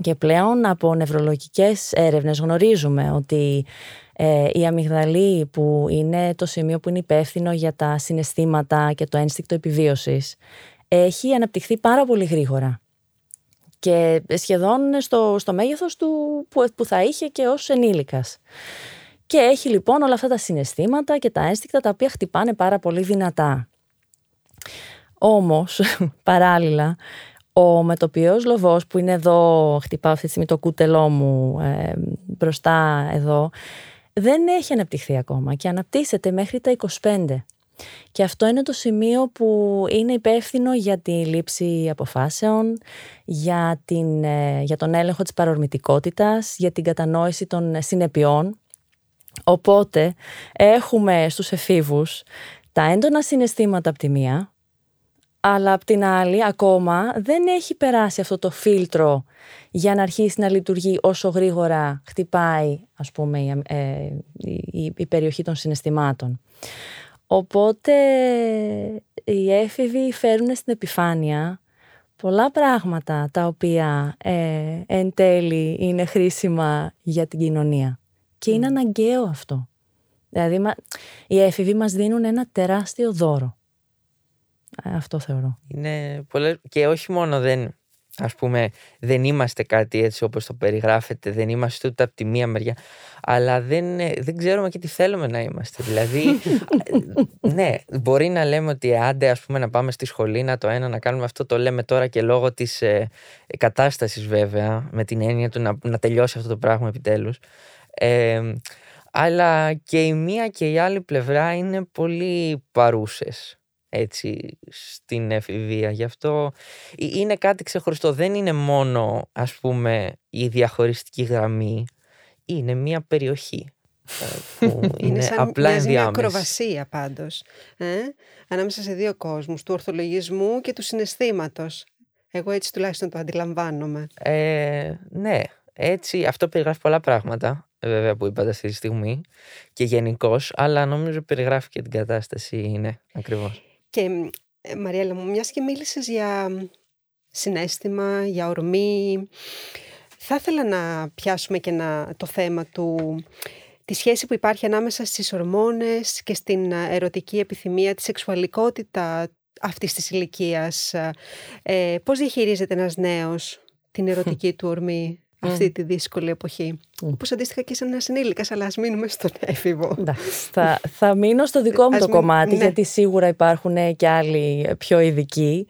Και πλέον από νευρολογικές έρευνες γνωρίζουμε ότι ε, η αμυγδαλή που είναι το σημείο που είναι υπεύθυνο για τα συναισθήματα και το ένστικτο επιβίωσης έχει αναπτυχθεί πάρα πολύ γρήγορα και σχεδόν στο, στο μέγεθος του που, που θα είχε και ως ενήλικας. Και έχει λοιπόν όλα αυτά τα συναισθήματα και τα ένστικτα τα οποία χτυπάνε πάρα πολύ δυνατά. Όμως, παράλληλα, ο μετοπιός λοβός που είναι εδώ, χτυπάω αυτή τη στιγμή το κούτελό μου ε, μπροστά εδώ, δεν έχει αναπτυχθεί ακόμα και αναπτύσσεται μέχρι τα 25. Και αυτό είναι το σημείο που είναι υπεύθυνο για τη λήψη αποφάσεων, για, την, ε, για τον έλεγχο της παρορμητικότητας, για την κατανόηση των συνεπειών. Οπότε έχουμε στους εφήβους τα έντονα συναισθήματα από τη μία, αλλά απ' την άλλη ακόμα δεν έχει περάσει αυτό το φίλτρο για να αρχίσει να λειτουργεί όσο γρήγορα χτυπάει ας πούμε η, ε, η, η περιοχή των συναισθημάτων. Οπότε οι έφηβοι φέρουν στην επιφάνεια πολλά πράγματα τα οποία ε, εν τέλει είναι χρήσιμα για την κοινωνία. Και είναι αναγκαίο αυτό. Δηλαδή μα- οι έφηβοι μας δίνουν ένα τεράστιο δώρο. Ε, Αυτό θεωρώ. Είναι πολλές... Και όχι μόνο δεν... ας πούμε δεν είμαστε κάτι έτσι όπως το περιγράφετε, δεν είμαστε ούτε από τη μία μεριά, αλλά δεν, δεν ξέρουμε και τι θέλουμε να είμαστε. Δηλαδή, ναι, μπορεί να λέμε ότι άντε ας πούμε να πάμε στη σχολή, να το ένα, να κάνουμε αυτό, το λέμε τώρα και λόγω της ε, κατάστασης βέβαια, με την έννοια του να, να τελειώσει αυτό το πράγμα επιτέλους. Ε, αλλά και η μία και η άλλη πλευρά είναι πολύ παρούσες έτσι στην εφηβεία. Γι' αυτό είναι κάτι ξεχωριστό. Δεν είναι μόνο ας πούμε η διαχωριστική γραμμή. Είναι μια περιοχή ε, που είναι, είναι σαν απλά ενδιάμεση. μια ακροβασία πάντως. Ε; Ανάμεσα σε δύο κόσμους, του ορθολογισμού και του συναισθήματος. Εγώ έτσι τουλάχιστον το αντιλαμβάνομαι. Ε, ναι, έτσι αυτό περιγράφει πολλά πράγματα βέβαια που είπατε αυτή τη στιγμή και γενικώς, αλλά νομίζω περιγράφει και την κατάσταση είναι ακριβώς. Και ε, Μαριέλα μου, μιας και μίλησες για συνέστημα, για ορμή, θα ήθελα να πιάσουμε και να, το θέμα του τη σχέση που υπάρχει ανάμεσα στις ορμόνες και στην ερωτική επιθυμία, της σεξουαλικότητα αυτής της ηλικίας. Ε, πώς διαχειρίζεται ένας νέος την ερωτική του ορμή; Αυτή τη δύσκολη εποχή. Mm. Όπως αντίστοιχα και σαν ένα ενήλικας, αλλά ας μείνουμε στον έφηβο. θα, θα μείνω στο δικό μου το κομμάτι, ναι. γιατί σίγουρα υπάρχουν και άλλοι πιο ειδικοί.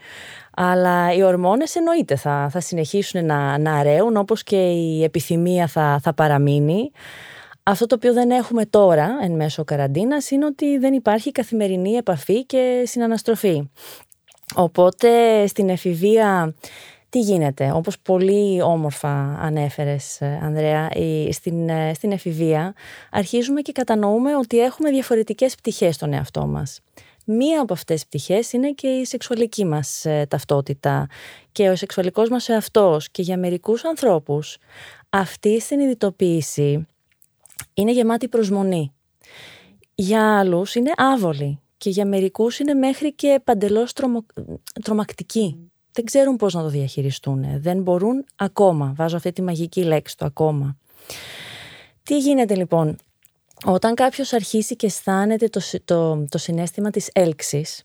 Αλλά οι ορμόνες εννοείται θα, θα συνεχίσουν να, να αραίουν, όπως και η επιθυμία θα, θα παραμείνει. Αυτό το οποίο δεν έχουμε τώρα εν μέσω καραντίνας είναι ότι δεν υπάρχει καθημερινή επαφή και συναναστροφή. Οπότε στην εφηβεία τι γίνεται, όπως πολύ όμορφα ανέφερες ε, Ανδρέα, στην, ε, στην εφηβεία αρχίζουμε και κατανοούμε ότι έχουμε διαφορετικές πτυχές στον εαυτό μας. Μία από αυτές τις πτυχές είναι και η σεξουαλική μας ε, ταυτότητα και ο σεξουαλικός μας εαυτός και για μερικούς ανθρώπους αυτή η συνειδητοποίηση είναι γεμάτη προσμονή. Για άλλους είναι άβολη και για μερικούς είναι μέχρι και παντελώς τρομακτική δεν ξέρουν πώς να το διαχειριστούν. Δεν μπορούν ακόμα. Βάζω αυτή τη μαγική λέξη, το ακόμα. Τι γίνεται λοιπόν, όταν κάποιος αρχίσει και αισθάνεται το, το, το συνέστημα της έλξης,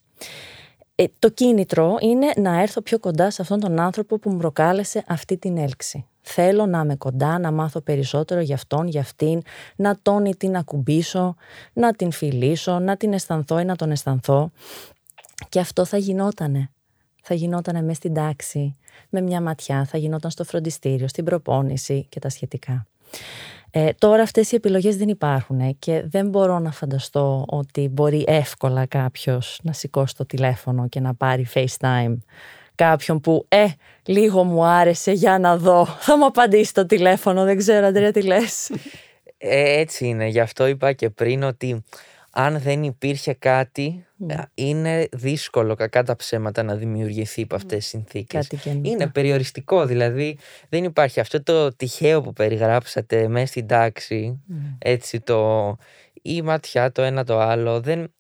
ε, το κίνητρο είναι να έρθω πιο κοντά σε αυτόν τον άνθρωπο που μου προκάλεσε αυτή την έλξη. Θέλω να είμαι κοντά, να μάθω περισσότερο για αυτόν, για αυτήν, να τον ή την ακουμπήσω, να την φιλήσω, να την αισθανθώ ή να τον αισθανθώ. Και αυτό θα γινότανε θα γινόταν μέσα στην τάξη, με μια ματιά, θα γινόταν στο φροντιστήριο, στην προπόνηση και τα σχετικά. Ε, τώρα αυτές οι επιλογές δεν υπάρχουν και δεν μπορώ να φανταστώ ότι μπορεί εύκολα κάποιος να σηκώσει το τηλέφωνο και να πάρει FaceTime κάποιον που «Ε, λίγο μου άρεσε, για να δω, θα μου απαντήσει το τηλέφωνο, δεν ξέρω Αντρέα τι λες». Ε, έτσι είναι, γι' αυτό είπα και πριν ότι αν δεν υπήρχε κάτι, ναι. είναι δύσκολο κακά τα ψέματα να δημιουργηθεί από αυτές τις συνθήκες. είναι περιοριστικό, δηλαδή δεν υπάρχει αυτό το τυχαίο που περιγράψατε μέσα στην τάξη, ναι. έτσι το η ματιά το ένα το άλλο, δεν,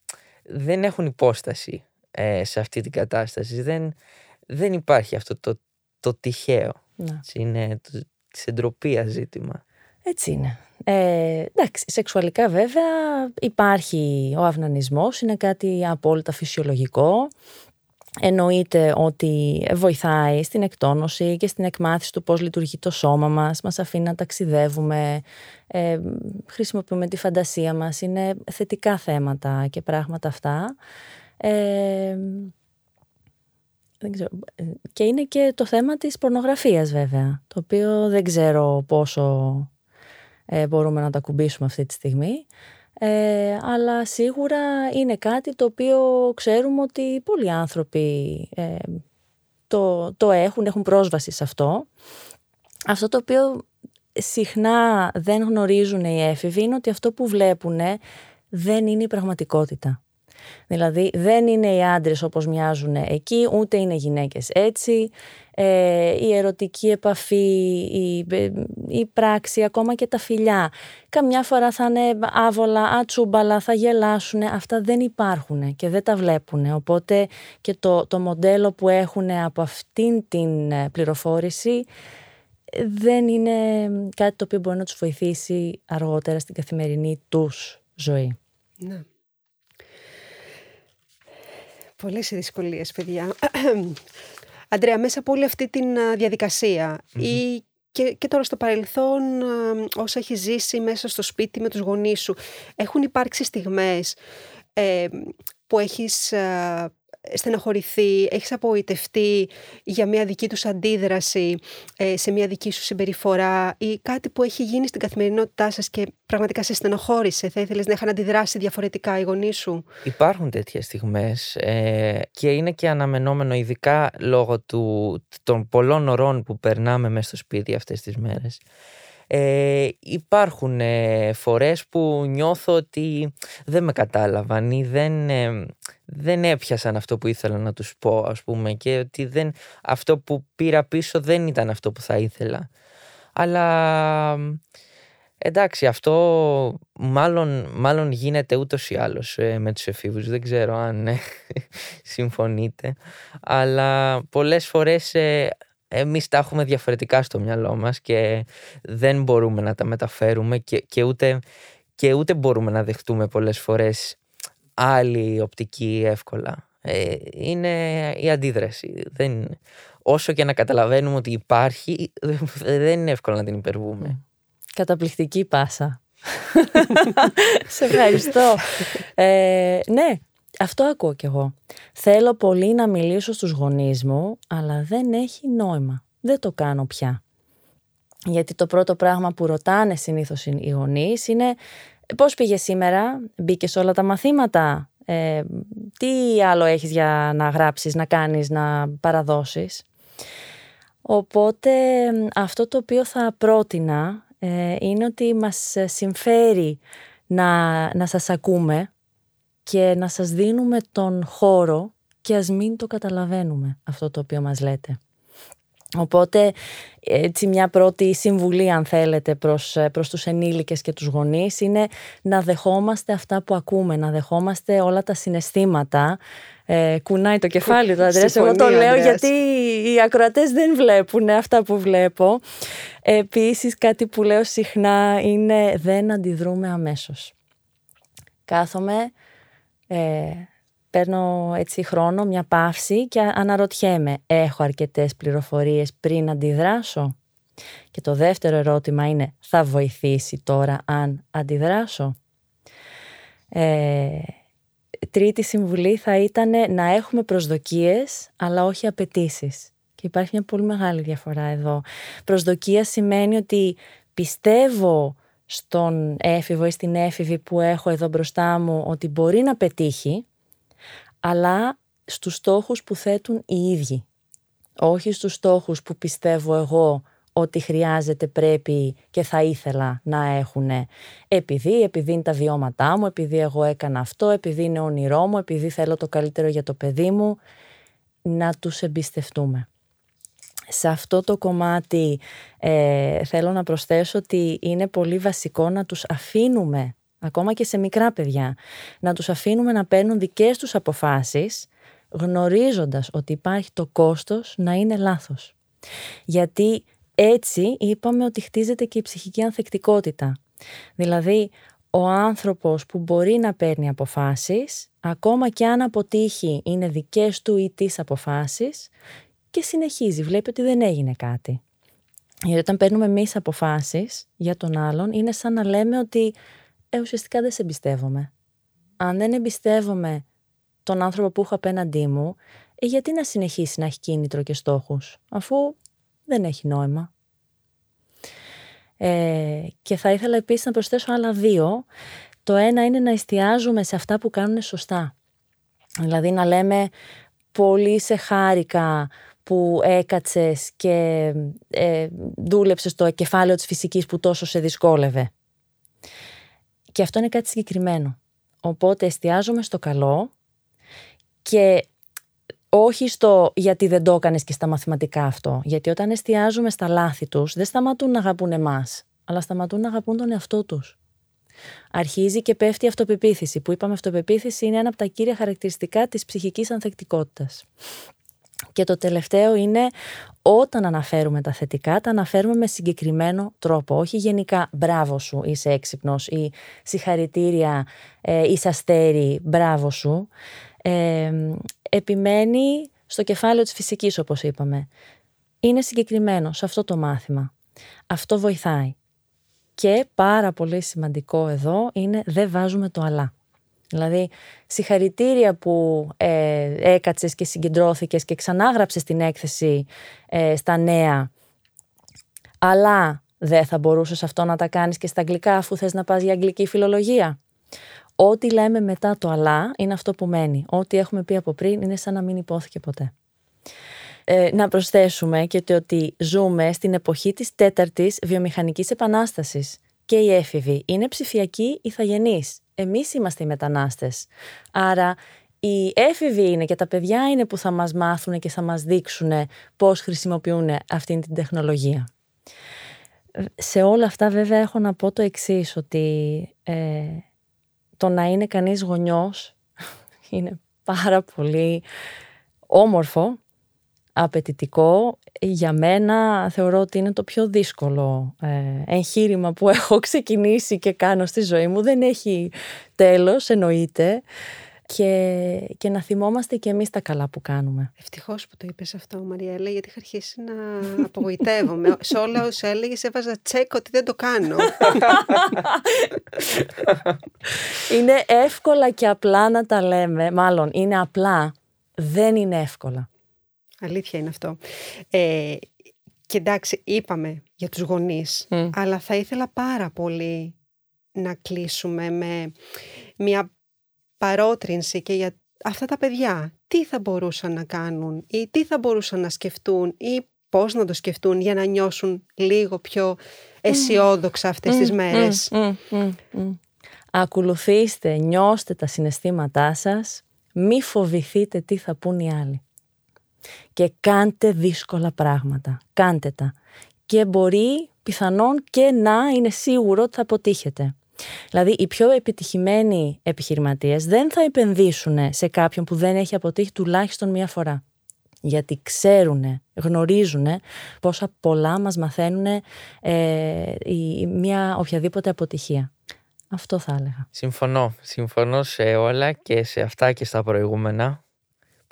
δεν έχουν υπόσταση ε, σε αυτή την κατάσταση. Δεν, δεν υπάρχει αυτό το, το τυχαίο. Ναι. Είναι το, της εντροπίας ζήτημα. Έτσι είναι. Ε, εντάξει, σεξουαλικά βέβαια υπάρχει ο αυνανισμός, είναι κάτι απόλυτα φυσιολογικό. Εννοείται ότι βοηθάει στην εκτόνωση και στην εκμάθηση του πώς λειτουργεί το σώμα μας, μας αφήνει να ταξιδεύουμε, ε, χρησιμοποιούμε τη φαντασία μας, είναι θετικά θέματα και πράγματα αυτά. Ε, δεν ξέρω. Και είναι και το θέμα της πορνογραφίας βέβαια, το οποίο δεν ξέρω πόσο ε, μπορούμε να τα κουμπίσουμε αυτή τη στιγμή. Ε, αλλά σίγουρα είναι κάτι το οποίο ξέρουμε ότι πολλοί άνθρωποι ε, το, το έχουν, έχουν πρόσβαση σε αυτό. Αυτό το οποίο συχνά δεν γνωρίζουν οι έφηβοι είναι ότι αυτό που βλέπουν δεν είναι η πραγματικότητα. Δηλαδή δεν είναι οι άντρες όπως μοιάζουν εκεί, ούτε είναι γυναίκες έτσι. Ε, η ερωτική επαφή, η, η πράξη, ακόμα και τα φιλιά. Καμιά φορά θα είναι άβολα, ατσούμπαλα, θα γελάσουν. Αυτά δεν υπάρχουν και δεν τα βλέπουν. Οπότε και το, το μοντέλο που έχουν από αυτήν την πληροφόρηση δεν είναι κάτι το οποίο μπορεί να τους βοηθήσει αργότερα στην καθημερινή τους ζωή. Ναι. Πολλές οι δυσκολίες, παιδιά. Αντρέα, μέσα από όλη αυτή τη διαδικασια ή και, και τώρα στο παρελθόν όσα έχεις ζήσει μέσα στο σπίτι με τους γονείς σου, έχουν υπάρξει στιγμές ε, που έχεις στεναχωρηθεί, έχεις απογοητευτεί για μια δική τους αντίδραση ε, σε μια δική σου συμπεριφορά ή κάτι που έχει γίνει στην καθημερινότητά σας και πραγματικά σε στενοχώρησε, θα ήθελες να είχαν αντιδράσει διαφορετικά οι γονείς σου; Υπάρχουν τέτοιες στιγμές ε, και είναι και αναμενόμενο ειδικά λόγω του, των πολλών ωρών που περνάμε μέσα στο σπίτι αυτές τις μέρες. Ε, υπάρχουν ε, φορές που νιώθω ότι δεν με κατάλαβαν ή δεν, ε, δεν έπιασαν αυτό που ήθελα να τους πω ας πούμε και ότι δεν, αυτό που πήρα πίσω δεν ήταν αυτό που θα ήθελα. Αλλά εντάξει αυτό μάλλον, μάλλον γίνεται ούτως ή άλλως ε, με τους εφήβους. Δεν ξέρω αν συμφωνείτε. Αλλά πολλές φορές εμείς τα έχουμε διαφορετικά στο μυαλό μας και δεν μπορούμε να τα μεταφέρουμε και, και, ούτε, και ούτε μπορούμε να δεχτούμε πολλές φορές άλλη οπτική εύκολα. Ε, είναι η αντίδραση. Δεν, όσο και να καταλαβαίνουμε ότι υπάρχει, δεν είναι εύκολο να την υπερβούμε. Καταπληκτική πάσα. Σε ευχαριστώ. Ε, ναι, αυτό ακούω κι εγώ. Θέλω πολύ να μιλήσω στους γονείς μου, αλλά δεν έχει νόημα. Δεν το κάνω πια. Γιατί το πρώτο πράγμα που ρωτάνε συνήθως οι γονείς είναι πώς πήγε σήμερα, μπήκες όλα τα μαθήματα, ε, τι άλλο έχεις για να γράψεις, να κάνεις, να παραδώσεις; Οπότε αυτό το οποίο θα πρότεινα ε, είναι ότι μας συμφέρει να, να σας ακούμε και να σας δίνουμε τον χώρο και ας μην το καταλαβαίνουμε αυτό το οποίο μας λέτε. Οπότε έτσι μια πρώτη συμβουλή αν θέλετε προς, προς τους ενήλικες και τους γονείς είναι να δεχόμαστε αυτά που ακούμε, να δεχόμαστε όλα τα συναισθήματα. Ε, κουνάει το κεφάλι του Αντρέας, εγώ το λέω γιατί οι ακροατές δεν βλέπουν αυτά που βλέπω. Επίσης κάτι που λέω συχνά είναι δεν αντιδρούμε αμέσως. Κάθομαι, ε, παίρνω έτσι χρόνο, μια παύση και αναρωτιέμαι, έχω αρκετές πληροφορίες πριν αντιδράσω; Και το δεύτερο ερώτημα είναι, θα βοηθήσει τώρα αν αντιδράσω; Ε, τρίτη συμβουλή θα ήταν να έχουμε προσδοκίες, αλλά όχι απαιτήσεις. Και υπάρχει μια πολύ μεγάλη διαφορά εδώ. Προσδοκία σημαίνει ότι πιστεύω στον έφηβο ή στην έφηβη που έχω εδώ μπροστά μου ότι μπορεί να πετύχει, αλλά στους στόχους που θέτουν οι ίδιοι. Όχι στους στόχους που πιστεύω εγώ ότι χρειάζεται, πρέπει και θα ήθελα να έχουν. Επειδή, επειδή είναι τα βιώματά μου, επειδή εγώ έκανα αυτό, επειδή είναι όνειρό μου, επειδή θέλω το καλύτερο για το παιδί μου, να τους εμπιστευτούμε σε αυτό το κομμάτι ε, θέλω να προσθέσω ότι είναι πολύ βασικό να τους αφήνουμε, ακόμα και σε μικρά παιδιά, να τους αφήνουμε να παίρνουν δικές τους αποφάσεις, γνωρίζοντας ότι υπάρχει το κόστος να είναι λάθος. Γιατί έτσι είπαμε ότι χτίζεται και η ψυχική ανθεκτικότητα. Δηλαδή, ο άνθρωπος που μπορεί να παίρνει αποφάσεις, ακόμα και αν αποτύχει είναι δικές του ή τις αποφάσεις, και συνεχίζει. Βλέπει ότι δεν έγινε κάτι. Γιατί όταν παίρνουμε εμείς αποφάσεις για τον άλλον, είναι σαν να λέμε ότι ε, ουσιαστικά δεν σε εμπιστεύομαι. Αν δεν εμπιστεύομαι τον άνθρωπο που έχω απέναντί μου, ε, γιατί να συνεχίσει να έχει κίνητρο και στόχους, αφού δεν έχει νόημα. Ε, και θα ήθελα επίσης να προσθέσω άλλα δύο. Το ένα είναι να εστιάζουμε σε αυτά που κάνουν σωστά. Δηλαδή να λέμε πολύ σε χάρηκα που έκατσες και ε, δούλεψες το κεφάλαιο της φυσικής που τόσο σε δυσκόλευε. Και αυτό είναι κάτι συγκεκριμένο. Οπότε εστιάζομαι στο καλό και όχι στο γιατί δεν το έκανες και στα μαθηματικά αυτό. Γιατί όταν εστιάζουμε στα λάθη τους, δεν σταματούν να αγαπούν εμάς, αλλά σταματούν να αγαπούν τον εαυτό τους. Αρχίζει και πέφτει η αυτοπεποίθηση, που είπαμε αυτοπεποίθηση είναι ένα από τα κύρια χαρακτηριστικά της ψυχικής ανθεκτικότητας. Και το τελευταίο είναι όταν αναφέρουμε τα θετικά, τα αναφέρουμε με συγκεκριμένο τρόπο. Όχι γενικά μπράβο σου, είσαι έξυπνος ή συγχαρητήρια, ε, είσαι αστέρι, μπράβο σου. Ε, επιμένει στο κεφάλαιο της φυσικής όπως είπαμε. Είναι συγκεκριμένο σε αυτό το μάθημα. Αυτό βοηθάει. Και πάρα πολύ σημαντικό εδώ είναι δεν βάζουμε το αλλά. Δηλαδή, συγχαρητήρια που ε, έκατσες και συγκεντρώθηκες και ξανάγραψες την έκθεση ε, στα νέα, αλλά δεν θα μπορούσες αυτό να τα κάνεις και στα αγγλικά αφού θες να πας για αγγλική φιλολογία. Ό,τι λέμε μετά το αλλά είναι αυτό που μένει. Ό,τι έχουμε πει από πριν είναι σαν να μην υπόθηκε ποτέ. Ε, να προσθέσουμε και το ότι ζούμε στην εποχή της τέταρτης βιομηχανικής επανάστασης και οι έφηβοι είναι ψηφιακοί ηθαγενείς. Εμείς είμαστε οι μετανάστες. Άρα οι έφηβοι είναι και τα παιδιά είναι που θα μας μάθουν και θα μας δείξουν πώς χρησιμοποιούν αυτή την τεχνολογία. Σε όλα αυτά βέβαια έχω να πω το εξής ότι ε, το να είναι κανείς γονιός είναι πάρα πολύ όμορφο, απαιτητικό. Για μένα θεωρώ ότι είναι το πιο δύσκολο ε, εγχείρημα που έχω ξεκινήσει και κάνω στη ζωή μου. Δεν έχει τέλος, εννοείται και, και να θυμόμαστε και εμείς τα καλά που κάνουμε. Ευτυχώς που το είπες αυτό Μαριέλα γιατί είχα αρχίσει να απογοητεύομαι. Σε όλα όσα έλεγες έβαζα τσέκ ότι δεν το κάνω. είναι εύκολα και απλά να τα λέμε. Μάλλον είναι απλά, δεν είναι εύκολα. Αλήθεια είναι αυτό. Ε, και εντάξει, είπαμε για τους γονείς, αλλά θα ήθελα πάρα πολύ να κλείσουμε με μια παρότρινση και για αυτά τα παιδιά. Τι θα μπορούσαν να κάνουν ή τι θα μπορούσαν να σκεφτούν ή πώς να το σκεφτούν για να νιώσουν λίγο πιο αισιόδοξα αυτές τις μέρες; Ακολουθήστε, νιώστε τα συναισθήματά σας, μη φοβηθείτε τι θα πούν οι άλλοι. Και κάντε δύσκολα πράγματα. Κάντε τα. Και μπορεί πιθανόν και να είναι σίγουρο ότι θα αποτύχετε. Δηλαδή, οι πιο επιτυχημένοι επιχειρηματίες δεν θα επενδύσουν σε κάποιον που δεν έχει αποτύχει τουλάχιστον μία φορά. Γιατί ξέρουν, γνωρίζουν πόσα πολλά μας μαθαίνουν ε, η, μία οποιαδήποτε αποτυχία. Αυτό θα έλεγα. Συμφωνώ. Συμφωνώ σε όλα και σε αυτά και στα προηγούμενα.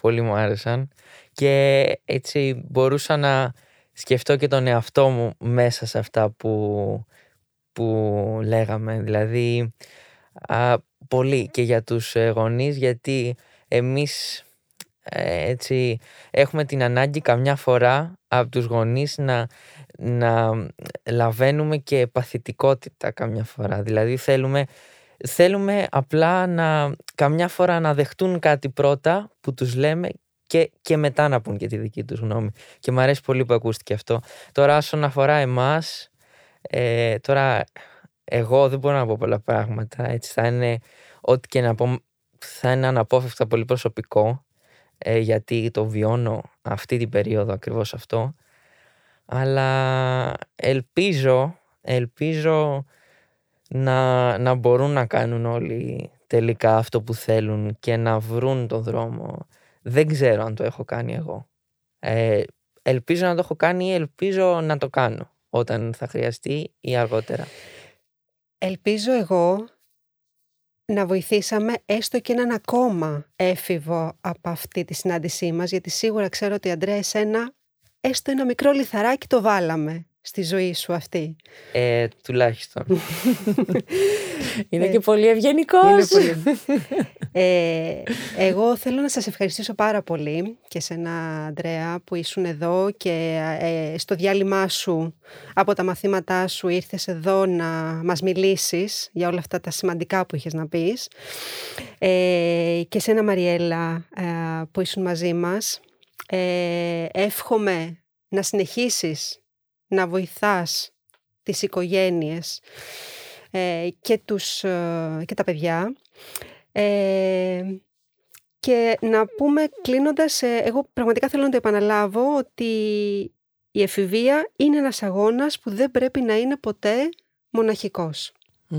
Πολύ μου άρεσαν. Και έτσι μπορούσα να σκεφτώ και τον εαυτό μου μέσα σε αυτά που που λέγαμε. Δηλαδή, α, πολύ και για τους ε, γονείς γιατί εμείς ε, έτσι έχουμε την ανάγκη καμιά φορά από τους γονείς να, να λαβαίνουμε και παθητικότητα καμιά φορά. Δηλαδή θέλουμε, θέλουμε απλά να καμιά φορά να δεχτούν κάτι πρώτα που τους λέμε και, και μετά να πούν και τη δική τους γνώμη. Και μου αρέσει πολύ που ακούστηκε αυτό. Τώρα όσον αφορά εμάς, ε, τώρα, εγώ δεν μπορώ να πω πολλά πράγματα. Έτσι, θα είναι ό,τι και να πω, θα είναι αναπόφευκτα πολύ προσωπικό, ε, γιατί το βιώνω αυτή την περίοδο ακριβώς αυτό. Αλλά ελπίζω, ελπίζω να, να μπορούν να κάνουν όλοι τελικά αυτό που θέλουν και να βρουν τον δρόμο. Δεν ξέρω αν το έχω κάνει εγώ. Ε, ελπίζω να το έχω κάνει ή ελπίζω να το κάνω όταν θα χρειαστεί ή αργότερα. Ελπίζω εγώ να βοηθήσαμε έστω και έναν ακόμα έφηβο από αυτή τη συνάντησή μας, γιατί σίγουρα ξέρω ότι Αντρέα εσένα έστω ένα μικρό λιθαράκι το βάλαμε στη ζωή σου αυτή; Ε, τουλάχιστον. Είναι και πολύ ευγενικός. Ε, εγώ θέλω να σας ευχαριστήσω πάρα πολύ και σε ένα Αντρέα που ήσουν εδώ και ε, στο διάλειμμα σου από τα μαθήματά σου ήρθες εδώ να μας μιλήσεις για όλα αυτά τα σημαντικά που είχες να πεις ε, και σε ένα Μαριέλα ε, που ήσουν μαζί μας. Ε, εύχομαι να συνεχίσεις να βοηθάς τις οικογένειες ε, και, τους, ε, και τα παιδιά. Ε, και να πούμε κλείνοντας, εγώ πραγματικά θέλω να το επαναλάβω ότι η εφηβεία είναι ένας αγώνας που δεν πρέπει να είναι ποτέ μοναχικός. Mm,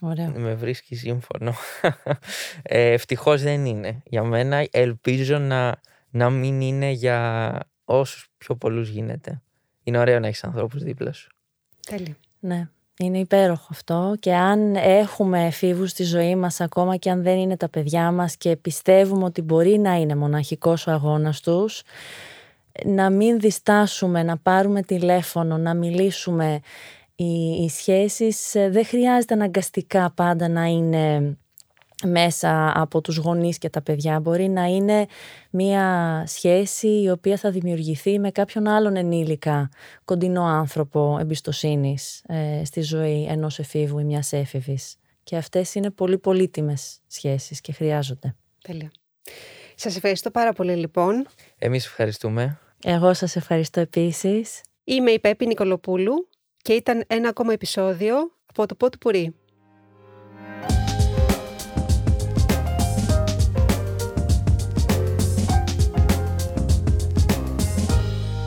ωραία. Με βρίσκεις σύμφωνο. Ε, ευτυχώς δεν είναι. Για μένα ελπίζω να, να μην είναι για όσους πιο πολλούς γίνεται. Είναι ωραίο να έχεις ανθρώπους δίπλα σου. Τέλεια. Ναι. Είναι υπέροχο αυτό και αν έχουμε εφήβους στη ζωή μας ακόμα και αν δεν είναι τα παιδιά μας και πιστεύουμε ότι μπορεί να είναι μοναχικός ο αγώνας τους να μην διστάσουμε, να πάρουμε τηλέφωνο, να μιλήσουμε οι, οι σχέσεις ε, δεν χρειάζεται αναγκαστικά πάντα να είναι μέσα από τους γονείς και τα παιδιά. Μπορεί να είναι μια σχέση η οποία θα δημιουργηθεί με κάποιον άλλον ενήλικα, κοντινό άνθρωπο εμπιστοσύνης ε, στη ζωή ενός εφήβου ή μιας έφηβης. Και αυτές είναι πολύ πολύτιμες σχέσεις και χρειάζονται. Τέλεια. Σας ευχαριστώ πάρα πολύ λοιπόν. Εμείς ευχαριστούμε. Εγώ σας ευχαριστώ επίσης. Είμαι η Πέπη Νικολοπούλου και ήταν ένα ακόμα επεισόδιο από το Πότ Πουρί.